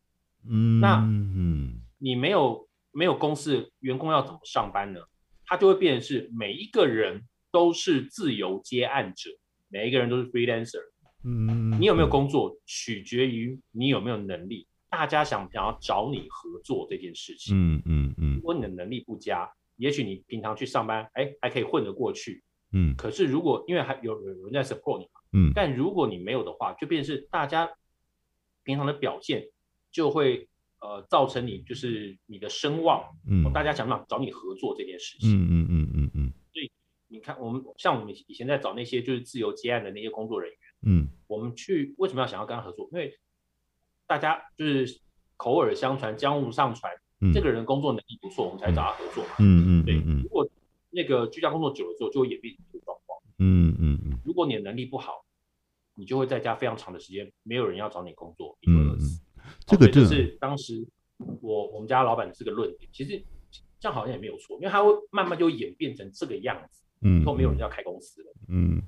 Speaker 2: 嗯，那嗯，你没有没有公司，员工要怎么上班呢？他就会变成是每一个人都是自由接案者，每一个人都是 freelancer。嗯，你有没有工作取决于你有没有能力。大家想不想要找你合作这件事情？
Speaker 1: 嗯嗯嗯。
Speaker 2: 如果你的能力不佳，也许你平常去上班，哎，还可以混得过去。
Speaker 1: 嗯。
Speaker 2: 可是如果因为还有有人在 support 你嘛，
Speaker 1: 嗯。
Speaker 2: 但如果你没有的话，就变成是大家平常的表现就会呃造成你就是你的声望，嗯，大家想不想找你合作这件事情？
Speaker 1: 嗯嗯嗯嗯嗯。
Speaker 2: 所以你看，我们像我们以前在找那些就是自由接案的那些工作人员，
Speaker 1: 嗯，
Speaker 2: 我们去为什么要想要跟他合作？因为大家就是口耳相传，江湖上传，嗯，这个人工作能力不错，我们才找他合作嘛。
Speaker 1: 嗯嗯，
Speaker 2: 对。如果那个居家工作久了之后，就会演变成这个状况。
Speaker 1: 嗯嗯嗯。
Speaker 2: 如果你的能力不好，你就会在家非常长的时间，没有人要找你工作，你会饿死。这个就是当时我我们家老板是个论点。其实这样好像也没有错，因为他会慢慢就演变成这个样子，嗯，以后没有人要开公司了。
Speaker 1: 嗯。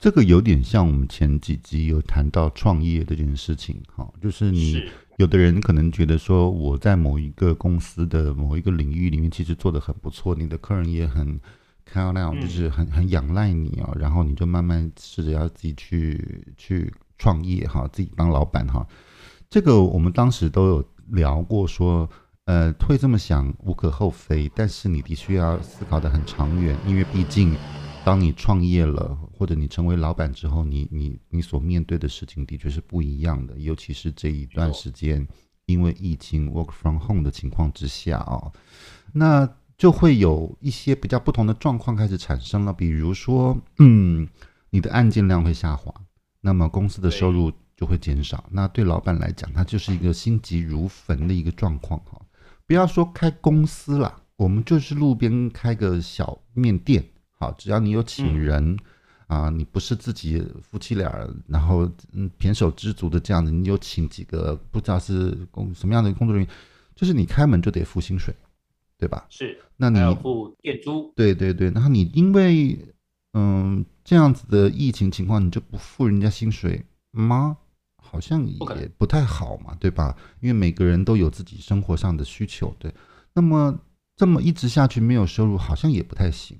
Speaker 1: 这个有点像我们前几集有谈到创业这件事情，哈，就是你有的人可能觉得说我在某一个公司的某一个领域里面其实做得很不错，你的客人也很 count out，就是很很仰赖你啊，然后你就慢慢试着要自己去去创业哈，自己当老板哈。这个我们当时都有聊过说，呃，会这么想无可厚非，但是你的确要思考得很长远，因为毕竟。当你创业了，或者你成为老板之后，你你你所面对的事情的确是不一样的，尤其是这一段时间，因为疫情 work from home 的情况之下啊，那就会有一些比较不同的状况开始产生了。比如说，嗯，你的案件量会下滑，那么公司的收入就会减少。那对老板来讲，他就是一个心急如焚的一个状况哈。不要说开公司啦，我们就是路边开个小面店。好，只要你有请人，嗯、啊，你不是自己夫妻俩，然后嗯胼手知足的这样子，你有请几个不知道是工什么样的工作人员，就是你开门就得付薪水，对吧？
Speaker 2: 是，
Speaker 1: 那你
Speaker 2: 要付店租。
Speaker 1: 对对对，然后你因为嗯这样子的疫情情况，你就不付人家薪水吗？好像也不太好嘛，对吧？因为每个人都有自己生活上的需求，对。那么这么一直下去没有收入，好像也不太行。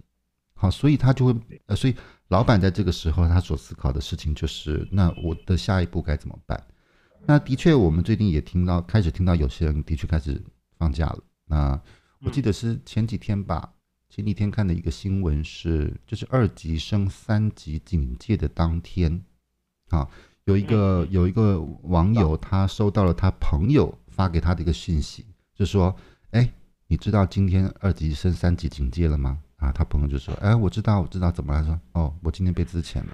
Speaker 1: 好，所以他就会呃，所以老板在这个时候他所思考的事情就是，那我的下一步该怎么办？那的确，我们最近也听到，开始听到有些人的确开始放假了。那我记得是前几天吧，前几天看的一个新闻是，就是二级升三级警戒的当天，啊，有一个有一个网友他收到了他朋友发给他的一个讯息，就说，哎，你知道今天二级升三级警戒了吗？啊，他朋友就说：“哎，我知道，我知道，怎么了说？哦，我今天被资遣了。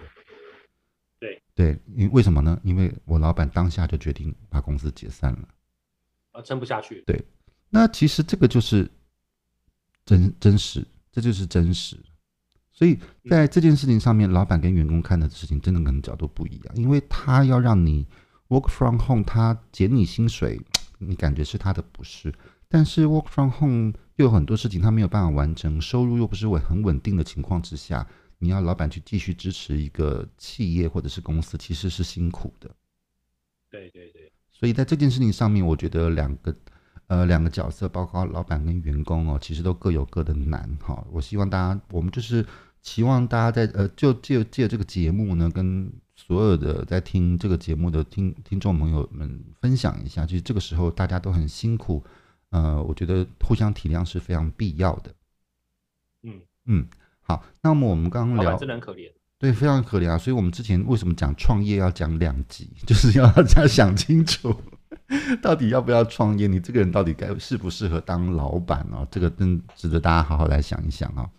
Speaker 2: 对
Speaker 1: 对，因为什么呢？因为我老板当下就决定把公司解散了，
Speaker 2: 啊，撑不下去。
Speaker 1: 对，那其实这个就是真真实，这就是真实。所以在这件事情上面，老板跟员工看的事情真的可能角度不一样，因为他要让你 work from home，他减你薪水，你感觉是他的不是。但是 work from home 又有很多事情他没有办法完成，收入又不是稳很稳定的情况之下，你要老板去继续支持一个企业或者是公司，其实是辛苦的。
Speaker 2: 对对对。
Speaker 1: 所以在这件事情上面，我觉得两个呃两个角色，包括老板跟员工哦，其实都各有各的难哈。我希望大家，我们就是期望大家在呃就借借这个节目呢，跟所有的在听这个节目的听听众朋友们分享一下，就是这个时候大家都很辛苦。呃，我觉得互相体谅是非常必要的。
Speaker 2: 嗯
Speaker 1: 嗯，好，那么我们刚刚聊，
Speaker 2: 真的很可怜，
Speaker 1: 对，非常可怜啊。所以我们之前为什么讲创业要讲两集，就是要大家想清楚，到底要不要创业？你这个人到底该适不适合当老板哦？这个真值得大家好好来想一想啊。
Speaker 2: 嗯、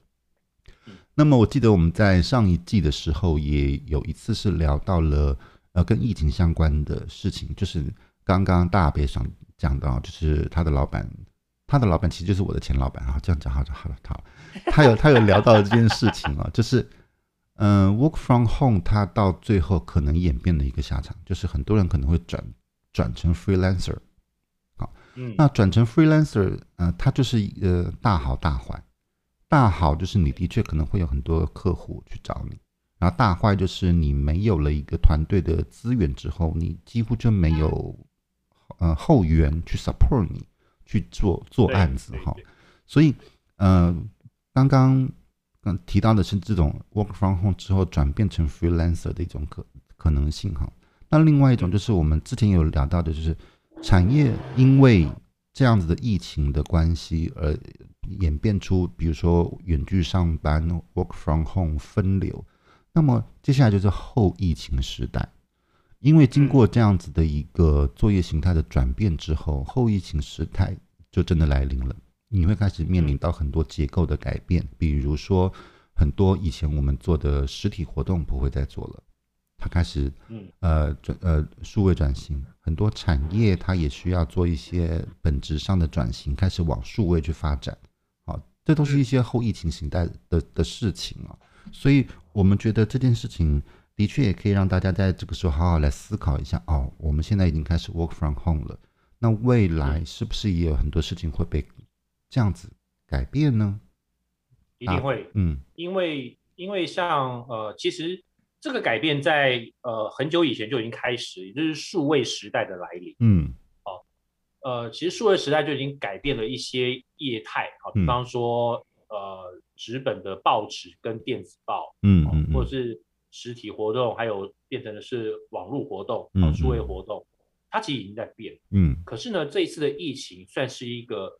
Speaker 1: 那么我记得我们在上一季的时候也有一次是聊到了呃跟疫情相关的事情，就是刚刚大北上。讲到就是他的老板，他的老板其实就是我的前老板啊。这样讲好就好了，好，他有他有聊到这件事情啊，就是嗯、呃，work from home，他到最后可能演变的一个下场，就是很多人可能会转转成 freelancer，好，
Speaker 2: 嗯，
Speaker 1: 那转成 freelancer，呃，他就是一个大好大坏，大好就是你的确可能会有很多客户去找你，然后大坏就是你没有了一个团队的资源之后，你几乎就没有。呃，后援去 support 你去做做案子哈，所以呃，刚刚嗯提到的是这种 work from home 之后转变成 freelancer 的一种可可能性哈。那另外一种就是我们之前有聊到的，就是产业因为这样子的疫情的关系而演变出，比如说远距上班、work from home 分流。那么接下来就是后疫情时代，因为经过这样子的一个作业形态的转变之后，后疫情时代就真的来临了。你会开始面临到很多结构的改变，比如说很多以前我们做的实体活动不会再做了。它开始，嗯，呃，转呃，数位转型，很多产业它也需要做一些本质上的转型，开始往数位去发展，好，这都是一些后疫情时代的的事情啊。所以，我们觉得这件事情的确也可以让大家在这个时候好好来思考一下哦。我们现在已经开始 work from home 了，那未来是不是也有很多事情会被这样子改变呢？
Speaker 2: 一定会，嗯，因为因为像呃，其实。这个改变在呃很久以前就已经开始，也就是数位时代的来临。嗯，好，呃，其实数位时代就已经改变了一些业态，好，比方说、嗯、呃纸本的报纸跟电子报，嗯嗯，或者是实体活动，还有变成的是网络活动，嗯，数位活动，它其实已经在变。嗯，可是呢，这一次的疫情算是一个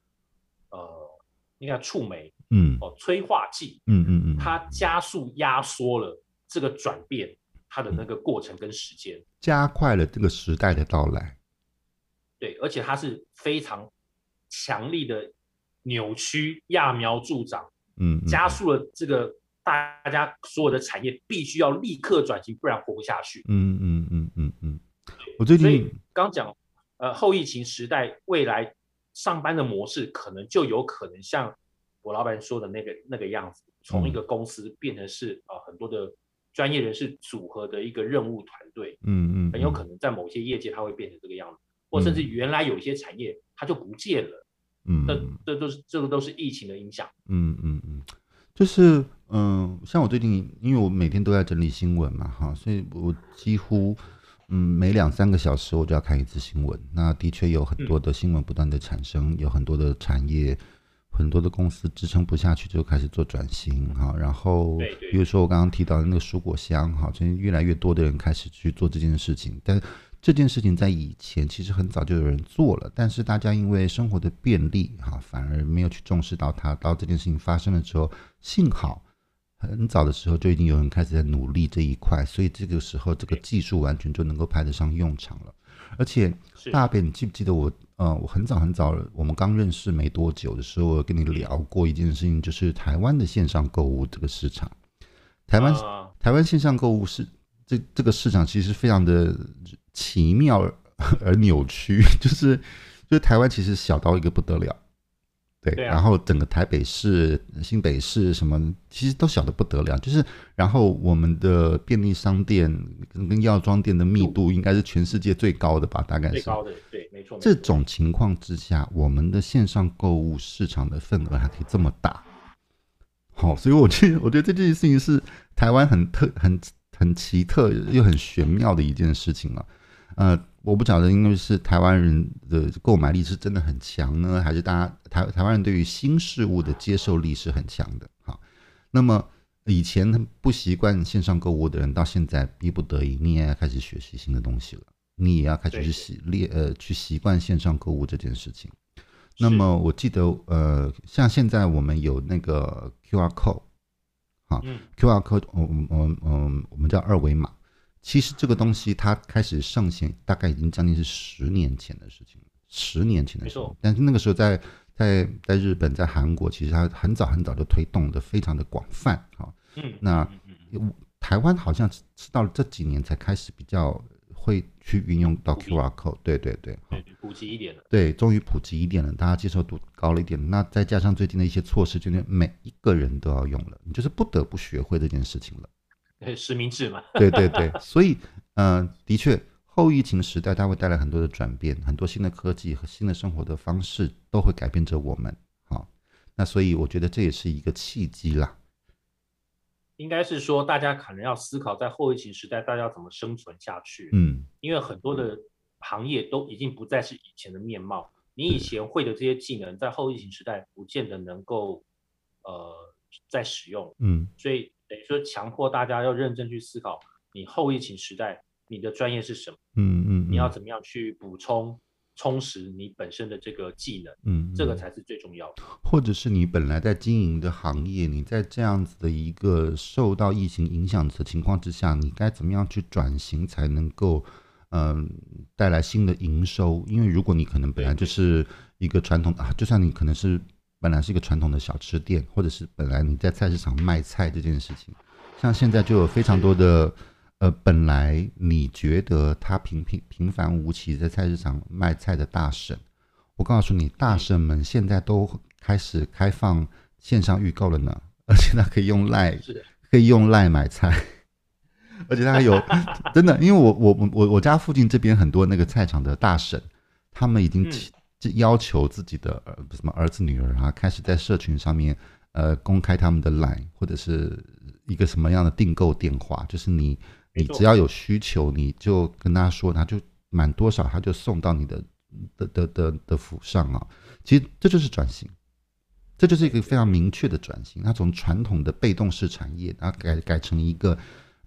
Speaker 2: 呃，应该触媒，嗯，哦，催化剂，嗯嗯嗯，它加速压缩了。这个转变，它的那个过程跟时间，
Speaker 1: 加快了这个时代的到来。
Speaker 2: 对，而且它是非常强力的扭曲、揠苗助长，嗯，加速了这个大家所有的产业必须要立刻转型，不然活不下去。
Speaker 1: 嗯嗯嗯嗯嗯。我最近，
Speaker 2: 所以刚讲，呃，后疫情时代，未来上班的模式可能就有可能像我老板说的那个那个样子，从一个公司变成是啊、呃、很多的。专业人士组合的一个任务团队，嗯嗯，很有可能在某些业界它会变成这个样子，或甚至原来有一些产业它就不见了，嗯，这这都是这个都是疫情的影响，
Speaker 1: 嗯嗯嗯，就是嗯，像我最近因为我每天都在整理新闻嘛，哈，所以我几乎嗯每两三个小时我就要看一次新闻，那的确有很多的新闻不断的产生，有很多的产业。很多的公司支撑不下去，就开始做转型哈。然后，比如说我刚刚提到的那个蔬果箱哈，最近越来越多的人开始去做这件事情。但这件事情在以前其实很早就有人做了，但是大家因为生活的便利哈，反而没有去重视到它。到这件事情发生了之后，幸好很早的时候就已经有人开始在努力这一块，所以这个时候这个技术完全就能够派得上用场了。而且大北，你记不记得我？呃，我很早很早，我们刚认识没多久的时候，我跟你聊过一件事情，就是台湾的线上购物这个市场。台湾、uh, 台湾线上购物是这这个市场其实非常的奇妙 而扭曲，就是就是台湾其实小到一个不得了。对，然后整个台北市、新北市什么，其实都小得不得了。就是，然后我们的便利商店跟跟药妆店的密度应该是全世界最高的吧？大概是
Speaker 2: 最高的，对，没错。
Speaker 1: 这种情况之下，我们的线上购物市场的份额还可以这么大。好，所以我觉得，我觉得这件事情是台湾很特、很很奇特又很玄妙的一件事情了。呃。我不晓得，因为是台湾人的购买力是真的很强呢，还是大家台台湾人对于新事物的接受力是很强的？好，那么以前不习惯线上购物的人，到现在逼不得已，你也要开始学习新的东西了，你也要开始去习练呃去习惯线上购物这件事情。那么我记得呃，像现在我们有那个 QR code，好，QR code，嗯嗯嗯，我们叫二维码。其实这个东西它开始上线，大概已经将近是十年前的事情，十年前的时候。但是那个时候在在在日本、在韩国，其实它很早很早就推动的非常的广泛啊。嗯，那台湾好像是到了这几年才开始比较会去运用到 QR code，对对对，
Speaker 2: 对，普及一点了。
Speaker 1: 对，终于普及一点了，大家接受度高了一点。那再加上最近的一些措施，就是每一个人都要用了，你就是不得不学会这件事情了。
Speaker 2: 实名制嘛，
Speaker 1: 对对对，所以，嗯、呃，的确，后疫情时代它会带来很多的转变，很多新的科技和新的生活的方式都会改变着我们。好，那所以我觉得这也是一个契机啦。
Speaker 2: 应该是说，大家可能要思考，在后疫情时代，大家要怎么生存下去。嗯，因为很多的行业都已经不再是以前的面貌，你以前会的这些技能，在后疫情时代不见得能够呃再使用。嗯，所以。等于说，强迫大家要认真去思考，你后疫情时代你的专业是什么？
Speaker 1: 嗯嗯，嗯，
Speaker 2: 你要怎么样去补充？充实你本身的这个技能，
Speaker 1: 嗯，
Speaker 2: 这个才是最重要的。
Speaker 1: 或者是你本来在经营的行业，你在这样子的一个受到疫情影响的情况之下，你该怎么样去转型才能够，嗯、呃，带来新的营收？因为如果你可能本来就是一个传统啊，就算你可能是本来是一个传统的小吃店，或者是本来你在菜市场卖菜这件事情，像现在就有非常多的。呃，本来你觉得他平平平凡无奇在菜市场卖菜的大婶，我告诉你，大婶们现在都开始开放线上预购了呢，而且他可以用赖，可以用赖买菜，而且他还有 真的，因为我我我我家附近这边很多那个菜场的大婶，他们已经要求自己的儿什么儿子女儿啊，开始在社群上面呃公开他们的 LINE 或者是一个什么样的订购电话，就是你。你只要有需求，你就跟他说，他就满多少，他就送到你的的的的的府上啊。其实这就是转型，这就是一个非常明确的转型。他从传统的被动式产业，然后改改成一个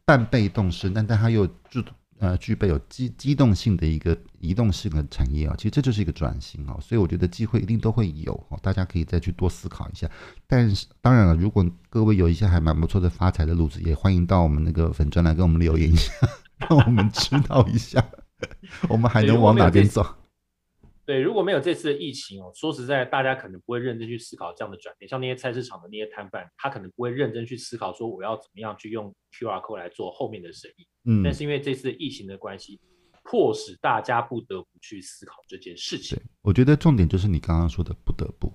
Speaker 1: 半被动式，但但他又具呃具备有机机动性的一个移动性的产业啊。其实这就是一个转型啊。所以我觉得机会一定都会有，大家可以再去多思考一下。但是当然了，如果各位有一些还蛮不错的发财的路子，也欢迎到我们那个粉专来跟我们留言一下，让我们知道一下，我们还能往哪边走。
Speaker 2: 对，如果没有这次的疫情哦，说实在，大家可能不会认真去思考这样的转变。像那些菜市场的那些摊贩，他可能不会认真去思考说我要怎么样去用 QR code 来做后面的生意。嗯，但是因为这次疫情的关系，迫使大家不得不去思考这件事情。
Speaker 1: 我觉得重点就是你刚刚说的不得不。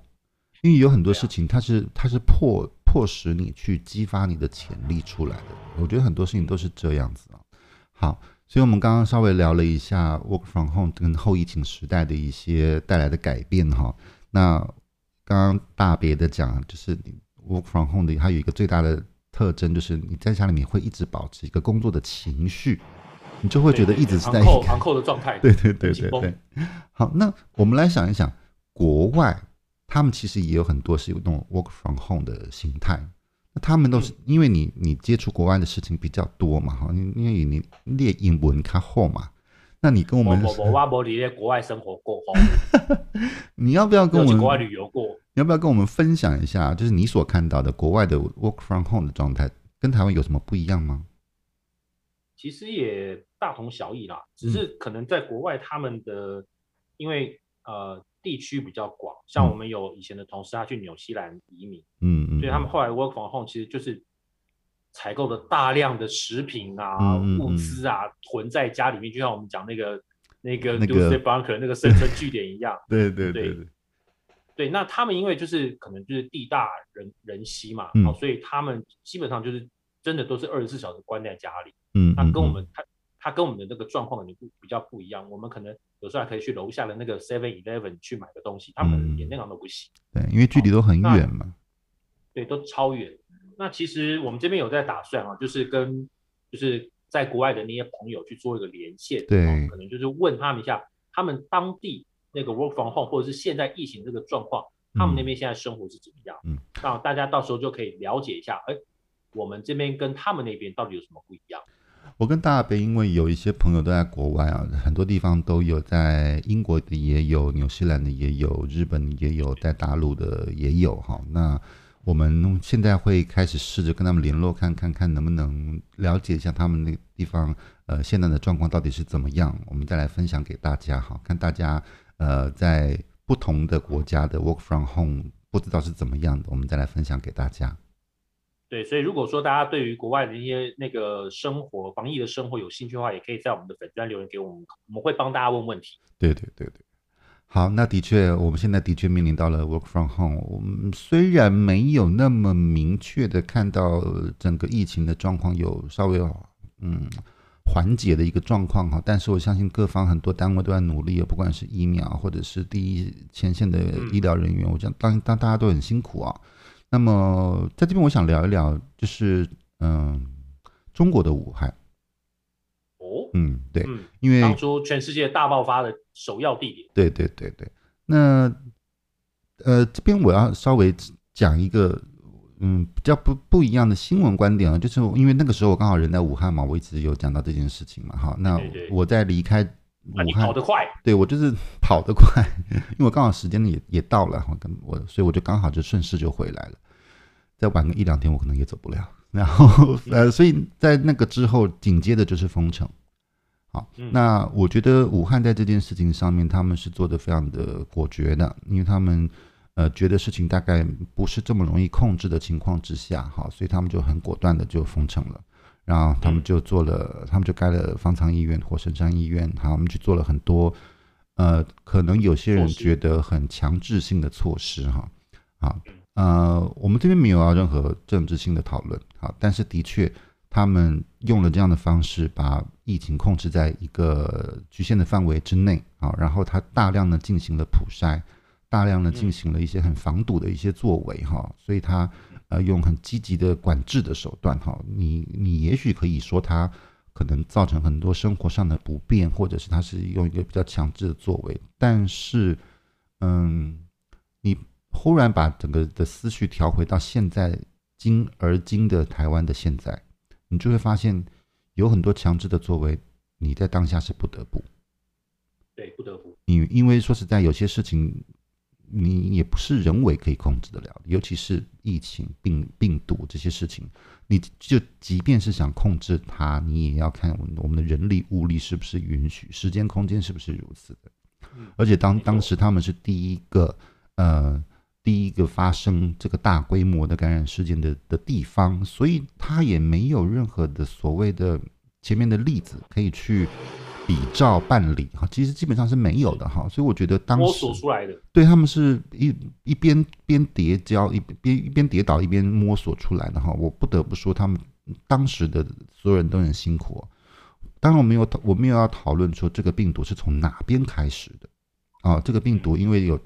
Speaker 1: 因为有很多事情，它是它是迫迫使你去激发你的潜力出来的。我觉得很多事情都是这样子啊。好，所以我们刚刚稍微聊了一下 work from home 跟后疫情时代的一些带来的改变哈。那刚刚大别的讲，就是 work from home 的它有一个最大的特征，就是你在家里面会一直保持一个工作的情绪，你就会觉得一直是在一个
Speaker 2: 昂扣的状态。
Speaker 1: 对对对对对。好，那我们来想一想，国外。他们其实也有很多是有那种 work from home 的形态，那他们都是因为你你接触国外的事情比较多嘛，哈，因因为你练英文看后嘛，那你跟我们，
Speaker 2: 我我我我你在国外生活过，
Speaker 1: 你要不要跟我们
Speaker 2: 国外旅游过？
Speaker 1: 你要不要跟我们分享一下，就是你所看到的国外的 work from home 的状态，跟台湾有什么不一样吗？
Speaker 2: 其实也大同小异啦，只是可能在国外他们的，嗯、因为呃。地区比较广，像我们有以前的同事，他去纽西兰移民，嗯嗯，所以他们后来 work from home 其实就是采购了大量的食品啊、嗯嗯、物资啊，囤在家里面，就像我们讲那个那个 doomsday bunker 那个生 存据点一样。对对对对，对，那他们因为就是可能就是地大人人稀嘛，嗯、所以他们基本上就是真的都是二十四小时关在家里。嗯，那跟我们他他跟我们的那个状况可能不比较不一样，我们可能。有时候还可以去楼下的那个 Seven Eleven 去买个东西，他们连那样都不行。
Speaker 1: 对，因为距离都很远嘛。
Speaker 2: 对，都超远。那其实我们这边有在打算啊，就是跟就是在国外的那些朋友去做一个连线，
Speaker 1: 对，
Speaker 2: 可能就是问他们一下，他们当地那个 Work from Home 或者是现在疫情这个状况，他们那边现在生活是怎么样？嗯，那大家到时候就可以了解一下，哎，我们这边跟他们那边到底有什么不一样？
Speaker 1: 我跟大北，因为有一些朋友都在国外啊，很多地方都有，在英国的也有，纽西兰的也有，日本也有，在大陆的也有哈。那我们现在会开始试着跟他们联络，看看看能不能了解一下他们那个地方呃现在的状况到底是怎么样，我们再来分享给大家哈。看大家呃在不同的国家的 work from home 不知道是怎么样的，我们再来分享给大家。
Speaker 2: 对，所以如果说大家对于国外的一些那个生活、防疫的生活有兴趣的话，也可以在我们的粉专留言给我们，我们会帮大家问问题。
Speaker 1: 对对对对，好，那的确，我们现在的确面临到了 work from home。我们虽然没有那么明确的看到整个疫情的状况有稍微嗯缓解的一个状况哈，但是我相信各方很多单位都在努力，不管是疫苗或者是第一前线的医疗人员，嗯、我讲当当大家都很辛苦啊。那么在这边，我想聊一聊，就是嗯，中国的武汉。
Speaker 2: 哦，
Speaker 1: 嗯，对，因为
Speaker 2: 当初全世界大爆发的首要地点。
Speaker 1: 对对对对。那呃，这边我要稍微讲一个嗯比较不不一样的新闻观点啊，就是因为那个时候我刚好人在武汉嘛，我一直有讲到这件事情嘛，哈，那我在离开武汉，
Speaker 2: 跑得快，
Speaker 1: 对我就是 跑得快，因为我刚好时间也也到了，我，跟我所以我就刚好就顺势就回来了，再晚个一两天我可能也走不了，然后呃，所以在那个之后紧接着就是封城。好，那我觉得武汉在这件事情上面，他们是做的非常的果决的，因为他们呃觉得事情大概不是这么容易控制的情况之下，好，所以他们就很果断的就封城了，然后他们就做了，他们就盖了方舱医院、火神山医院，好，我们去做了很多呃，可能有些人觉得很强制性的措施，哈，好，呃，我们这边没有要任何政治性的讨论，好，但是的确。他们用了这样的方式，把疫情控制在一个局限的范围之内啊，然后他大量的进行了普筛，大量的进行了一些很防堵的一些作为哈，所以他呃用很积极的管制的手段哈，你你也许可以说他可能造成很多生活上的不便，或者是他是用一个比较强制的作为，但是嗯，你忽然把整个的思绪调回到现在今而今的台湾的现在。你就会发现，有很多强制的作为，你在当下是不得不，
Speaker 2: 对，不得不。
Speaker 1: 你因为说实在，有些事情你也不是人为可以控制得了，尤其是疫情、病病毒这些事情，你就即便是想控制它，你也要看我们的人力物力是不是允许，时间空间是不是如此的。而且当当时他们是第一个，呃。第一个发生这个大规模的感染事件的的地方，所以他也没有任何的所谓的前面的例子可以去比照办理哈，其实基本上是没有的哈，所以我觉得当时摸索
Speaker 2: 出来的，
Speaker 1: 对他们是一一边边叠交一边一边跌倒一边摸索出来的哈，我不得不说他们当时的所有人都很辛苦，当然我没有我没有要讨论说这个病毒是从哪边开始的。啊、哦，这个病毒因为有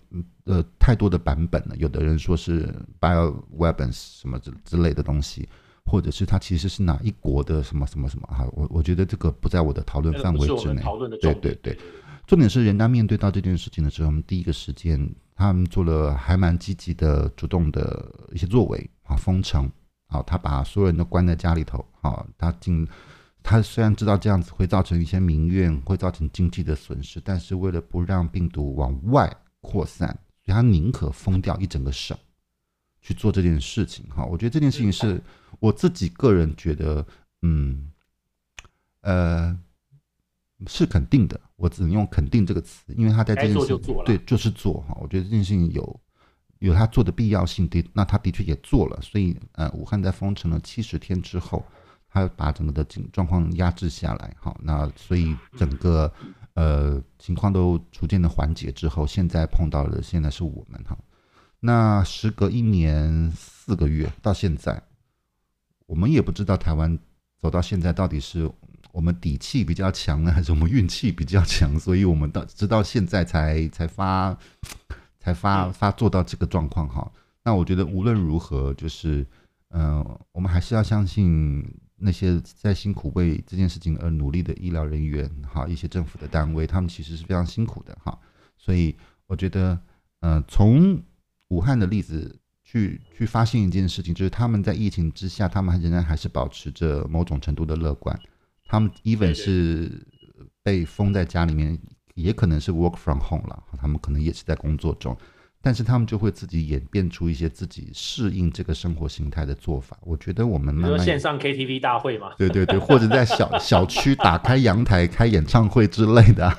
Speaker 1: 呃太多的版本了，有的人说是 bio weapons 什么之之类的东西，或者是它其实是哪一国的什么什么什么哈，我我觉得这个不在我的讨论范围之内。对对对，重点是人家面对到这件事情的时候，我们第一个时间他们做了还蛮积极的、主动的一些作为啊，封城啊，他把所有人都关在家里头啊，他进。他虽然知道这样子会造成一些民怨，会造成经济的损失，但是为了不让病毒往外扩散，所以他宁可封掉一整个省去做这件事情。哈，我觉得这件事情是我自己个人觉得，嗯，呃，是肯定的。我只能用肯定这个词，因为他在这件事对就是做哈。我觉得这件事情有有他做的必要性，的那他的确也做了。所以呃，武汉在封城了七十天之后。他把整个的情状况压制下来，好，那所以整个呃情况都逐渐的缓解之后，现在碰到的现在是我们哈，那时隔一年四个月到现在，我们也不知道台湾走到现在到底是我们底气比较强呢，还是我们运气比较强，所以我们到直到现在才才发才发发做到这个状况哈。那我觉得无论如何，就是嗯、我们还是要相信。那些在辛苦为这件事情而努力的医疗人员，哈，一些政府的单位，他们其实是非常辛苦的，哈。所以我觉得，呃，从武汉的例子去去发现一件事情，就是他们在疫情之下，他们仍然还是保持着某种程度的乐观。他们 even 是被封在家里面，也可能是 work from home 了，他们可能也是在工作中。但是他们就会自己演变出一些自己适应这个生活形态的做法。我觉得我们慢慢
Speaker 2: 线上 KTV 大会嘛，
Speaker 1: 对对对，或者在小小区打开阳台开演唱会之类的。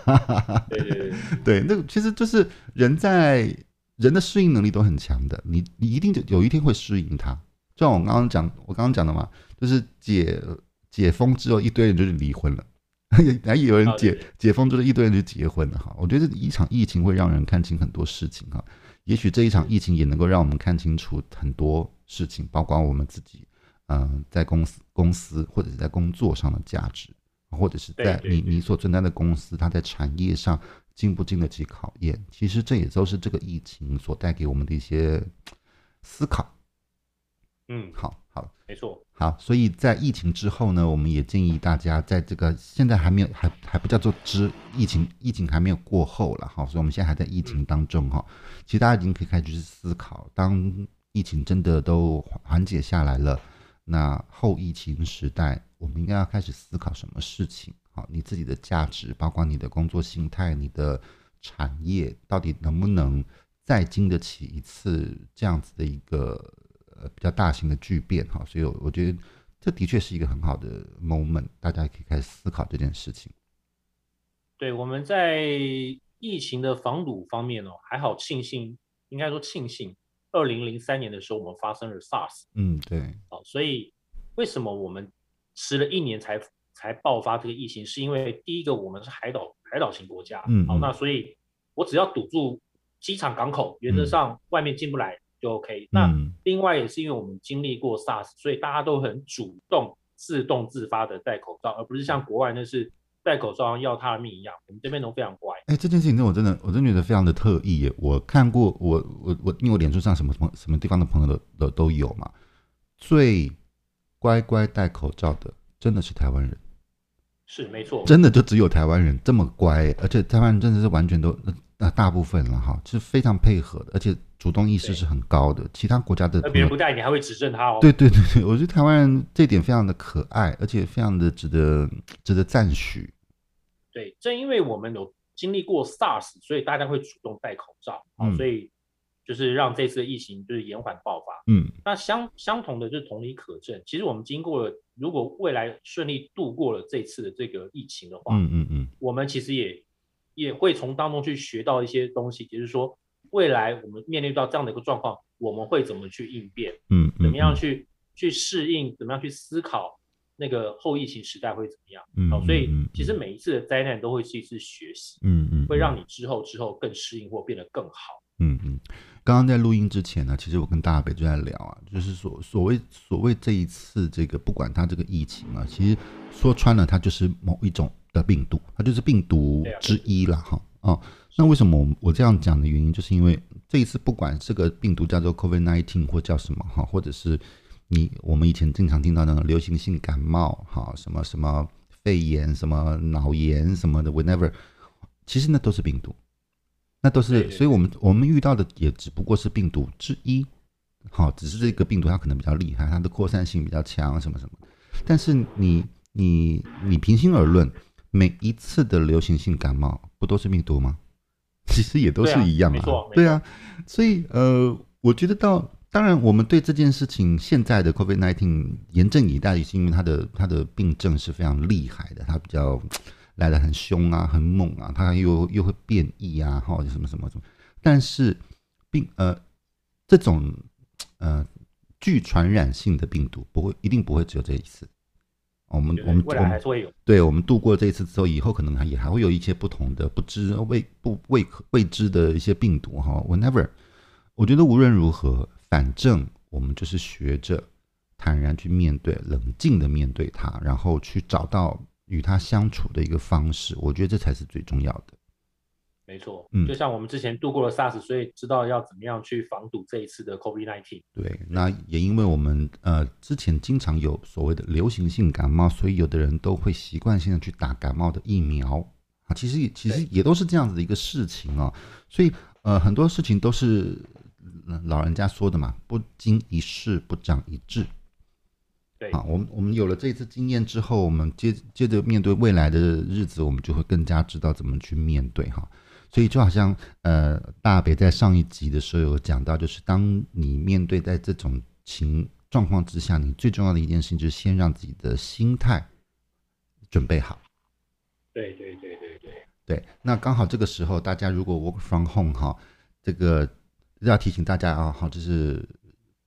Speaker 2: 对对对，
Speaker 1: 对，那其实就是人在人的适应能力都很强的，你你一定就有一天会适应它。就像我刚刚讲，我刚刚讲的嘛，就是解解封之后一堆人就是离婚了，还有人解解封之后一堆人就结婚了哈。我觉得一场疫情会让人看清很多事情哈。也许这一场疫情也能够让我们看清楚很多事情，包括我们自己，嗯、呃，在公司、公司或者是在工作上的价值，或者是在你你所存在的公司，它在产业上经不经得起考验。其实这也都是这个疫情所带给我们的一些思考。
Speaker 2: 嗯，
Speaker 1: 好好，
Speaker 2: 没错。
Speaker 1: 好，所以在疫情之后呢，我们也建议大家，在这个现在还没有还还不叫做之疫情，疫情还没有过后了哈，所以我们现在还在疫情当中哈。其实大家已经可以开始去思考，当疫情真的都缓解下来了，那后疫情时代，我们应该要开始思考什么事情？好，你自己的价值，包括你的工作心态，你的产业，到底能不能再经得起一次这样子的一个呃比较大型的巨变？哈，所以我觉得这的确是一个很好的 moment，大家可以开始思考这件事情。
Speaker 2: 对，我们在疫情的防堵方面哦，还好庆幸，应该说庆幸，二零零三年的时候我们发生了 SARS。
Speaker 1: 嗯，对。
Speaker 2: 好，所以为什么我们迟了一年才才爆发这个疫情？是因为第一个我们是海岛海岛型国家，嗯，好，那所以我只要堵住机场港口，原则上外面进不来就 OK。嗯。那另外也是因为我们经历过 SARS，所以大家都很主动、自动自发的戴口罩，而不是像国外那是。戴口罩要他的命一样，我们这边都非常乖。
Speaker 1: 哎、欸，这件事情让我真的，我真的觉得非常的特意耶。我看过，我我我，因为我脸书上什么什么什么地方的朋友的的，都有嘛。最乖乖戴口罩的，真的是台湾人。
Speaker 2: 是没错，
Speaker 1: 真的就只有台湾人这么乖，而且台湾人真的是完全都那大部分了哈，是非常配合的，而且主动意识是很高的。其他国家的，
Speaker 2: 别人不戴，你还会指正他哦。
Speaker 1: 对对对对，我觉得台湾人这点非常的可爱，而且非常的值得值得赞许。
Speaker 2: 对，正因为我们有经历过 SARS，所以大家会主动戴口罩啊，所以就是让这次的疫情就是延缓爆发。嗯，那相相同的就是同理可证，其实我们经过了，如果未来顺利度过了这次的这个疫情的话，嗯嗯嗯，我们其实也也会从当中去学到一些东西，就是说未来我们面对到这样的一个状况，我们会怎么去应变？嗯，怎么样去去适应？怎么样去思考？那个后疫情时代会怎么样？嗯，好，所以其实每一次的灾难都会是一次学习，嗯嗯，会让你之后之后更适应或变得更好。
Speaker 1: 嗯嗯，刚刚在录音之前呢，其实我跟大北就在聊啊，就是所所谓所谓这一次这个不管它这个疫情啊，其实说穿了它就是某一种的病毒，它就是病毒之一了哈。哦，那为什么我我这样讲的原因，就是因为这一次不管这个病毒叫做 COVID nineteen 或叫什么哈，或者是。你我们以前经常听到那种流行性感冒，哈，什么什么肺炎，什么脑炎什么的，whenever，其实那都是病毒，那都是，所以我们我们遇到的也只不过是病毒之一，好，只是这个病毒它可能比较厉害，它的扩散性比较强，什么什么。但是你你你平心而论，每一次的流行性感冒不都是病毒吗？其实也都是一样啊，对啊，所以呃，我觉得到。当然，我们对这件事情现在的 COVID-19 严阵以待，是因为它的它的病症是非常厉害的，它比较来的很凶啊，很猛啊，它又又会变异啊，或者什么什么什么。但是病呃这种呃具传染性的病毒不会一定不会只有这一次。我们我们
Speaker 2: 未来还是会有。
Speaker 1: 对，我们度过这一次之后，以后可能还也还会有一些不同的不知未不未未知的一些病毒哈。Whenever，我觉得无论如何。反正我们就是学着坦然去面对，冷静的面对它，然后去找到与他相处的一个方式。我觉得这才是最重要的。
Speaker 2: 没错，嗯，就像我们之前度过了 SARS，所以知道要怎么样去防堵这一次的 COVID-19。
Speaker 1: 对，那也因为我们呃之前经常有所谓的流行性感冒，所以有的人都会习惯性的去打感冒的疫苗啊。其实其实也都是这样子的一个事情啊。所以呃很多事情都是。老人家说的嘛，不经一事不长一智。
Speaker 2: 对
Speaker 1: 啊，我们我们有了这次经验之后，我们接接着面对未来的日子，我们就会更加知道怎么去面对哈。所以就好像呃，大北在上一集的时候有讲到，就是当你面对在这种情状况之下，你最重要的一件事情就是先让自己的心态准备好。
Speaker 2: 对对对对对
Speaker 1: 对。那刚好这个时候，大家如果 work from home 哈，这个。要提醒大家啊，好，就是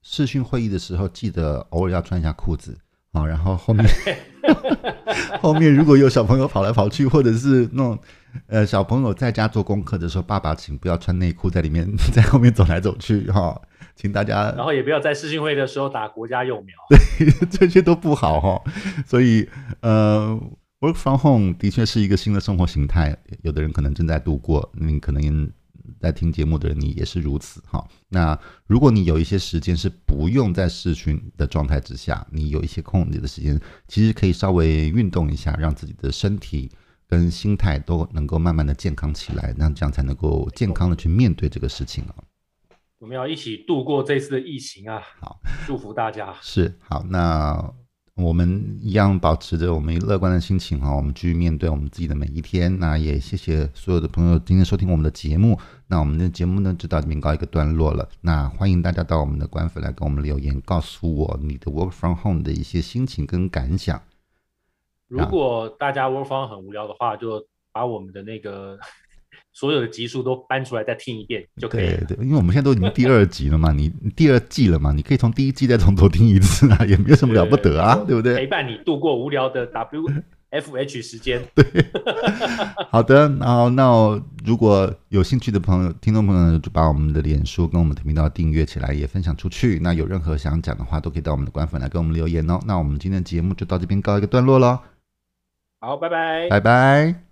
Speaker 1: 视讯会议的时候，记得偶尔要穿一下裤子啊。然后后面 后面如果有小朋友跑来跑去，或者是那种呃小朋友在家做功课的时候，爸爸请不要穿内裤在里面，在后面走来走去哈。请大家，
Speaker 2: 然后也不要在视讯会的时候打国家幼苗，
Speaker 1: 对，这些都不好哈。所以呃，work from home 的确是一个新的生活形态，有的人可能正在度过，你可能。在听节目的人，你也是如此哈。那如果你有一些时间是不用在视讯的状态之下，你有一些空余的时间，其实可以稍微运动一下，让自己的身体跟心态都能够慢慢的健康起来，那这样才能够健康的去面对这个事情啊。
Speaker 2: 我们要一起度过这次的疫情啊！
Speaker 1: 好，
Speaker 2: 祝福大家。
Speaker 1: 是好，那。我们一样保持着我们乐观的心情哈，我们继续面对我们自己的每一天。那也谢谢所有的朋友今天收听我们的节目。那我们的节目呢，就到这边告一个段落了。那欢迎大家到我们的官粉来给我们留言，告诉我你的 work from home 的一些心情跟感想。
Speaker 2: 如果大家 work from home 很无聊的话，就把我们的那个。所有的集数都搬出来再听一遍就可以了。
Speaker 1: 对对，因为我们现在都已经第二集了嘛，你第二季了嘛，你可以从第一季再从头听一次啊，也没有什么了不得啊，对，不对？
Speaker 2: 陪伴你度过无聊的 WFH 时间。
Speaker 1: 对，好的，然后那如果有兴趣的朋友、听众朋友，就把我们的脸书跟我们的频道订阅起来，也分享出去。那有任何想讲的话，都可以到我们的官粉来跟我们留言哦。那我们今天的节目就到这边告一个段落喽。
Speaker 2: 好，拜拜，
Speaker 1: 拜拜。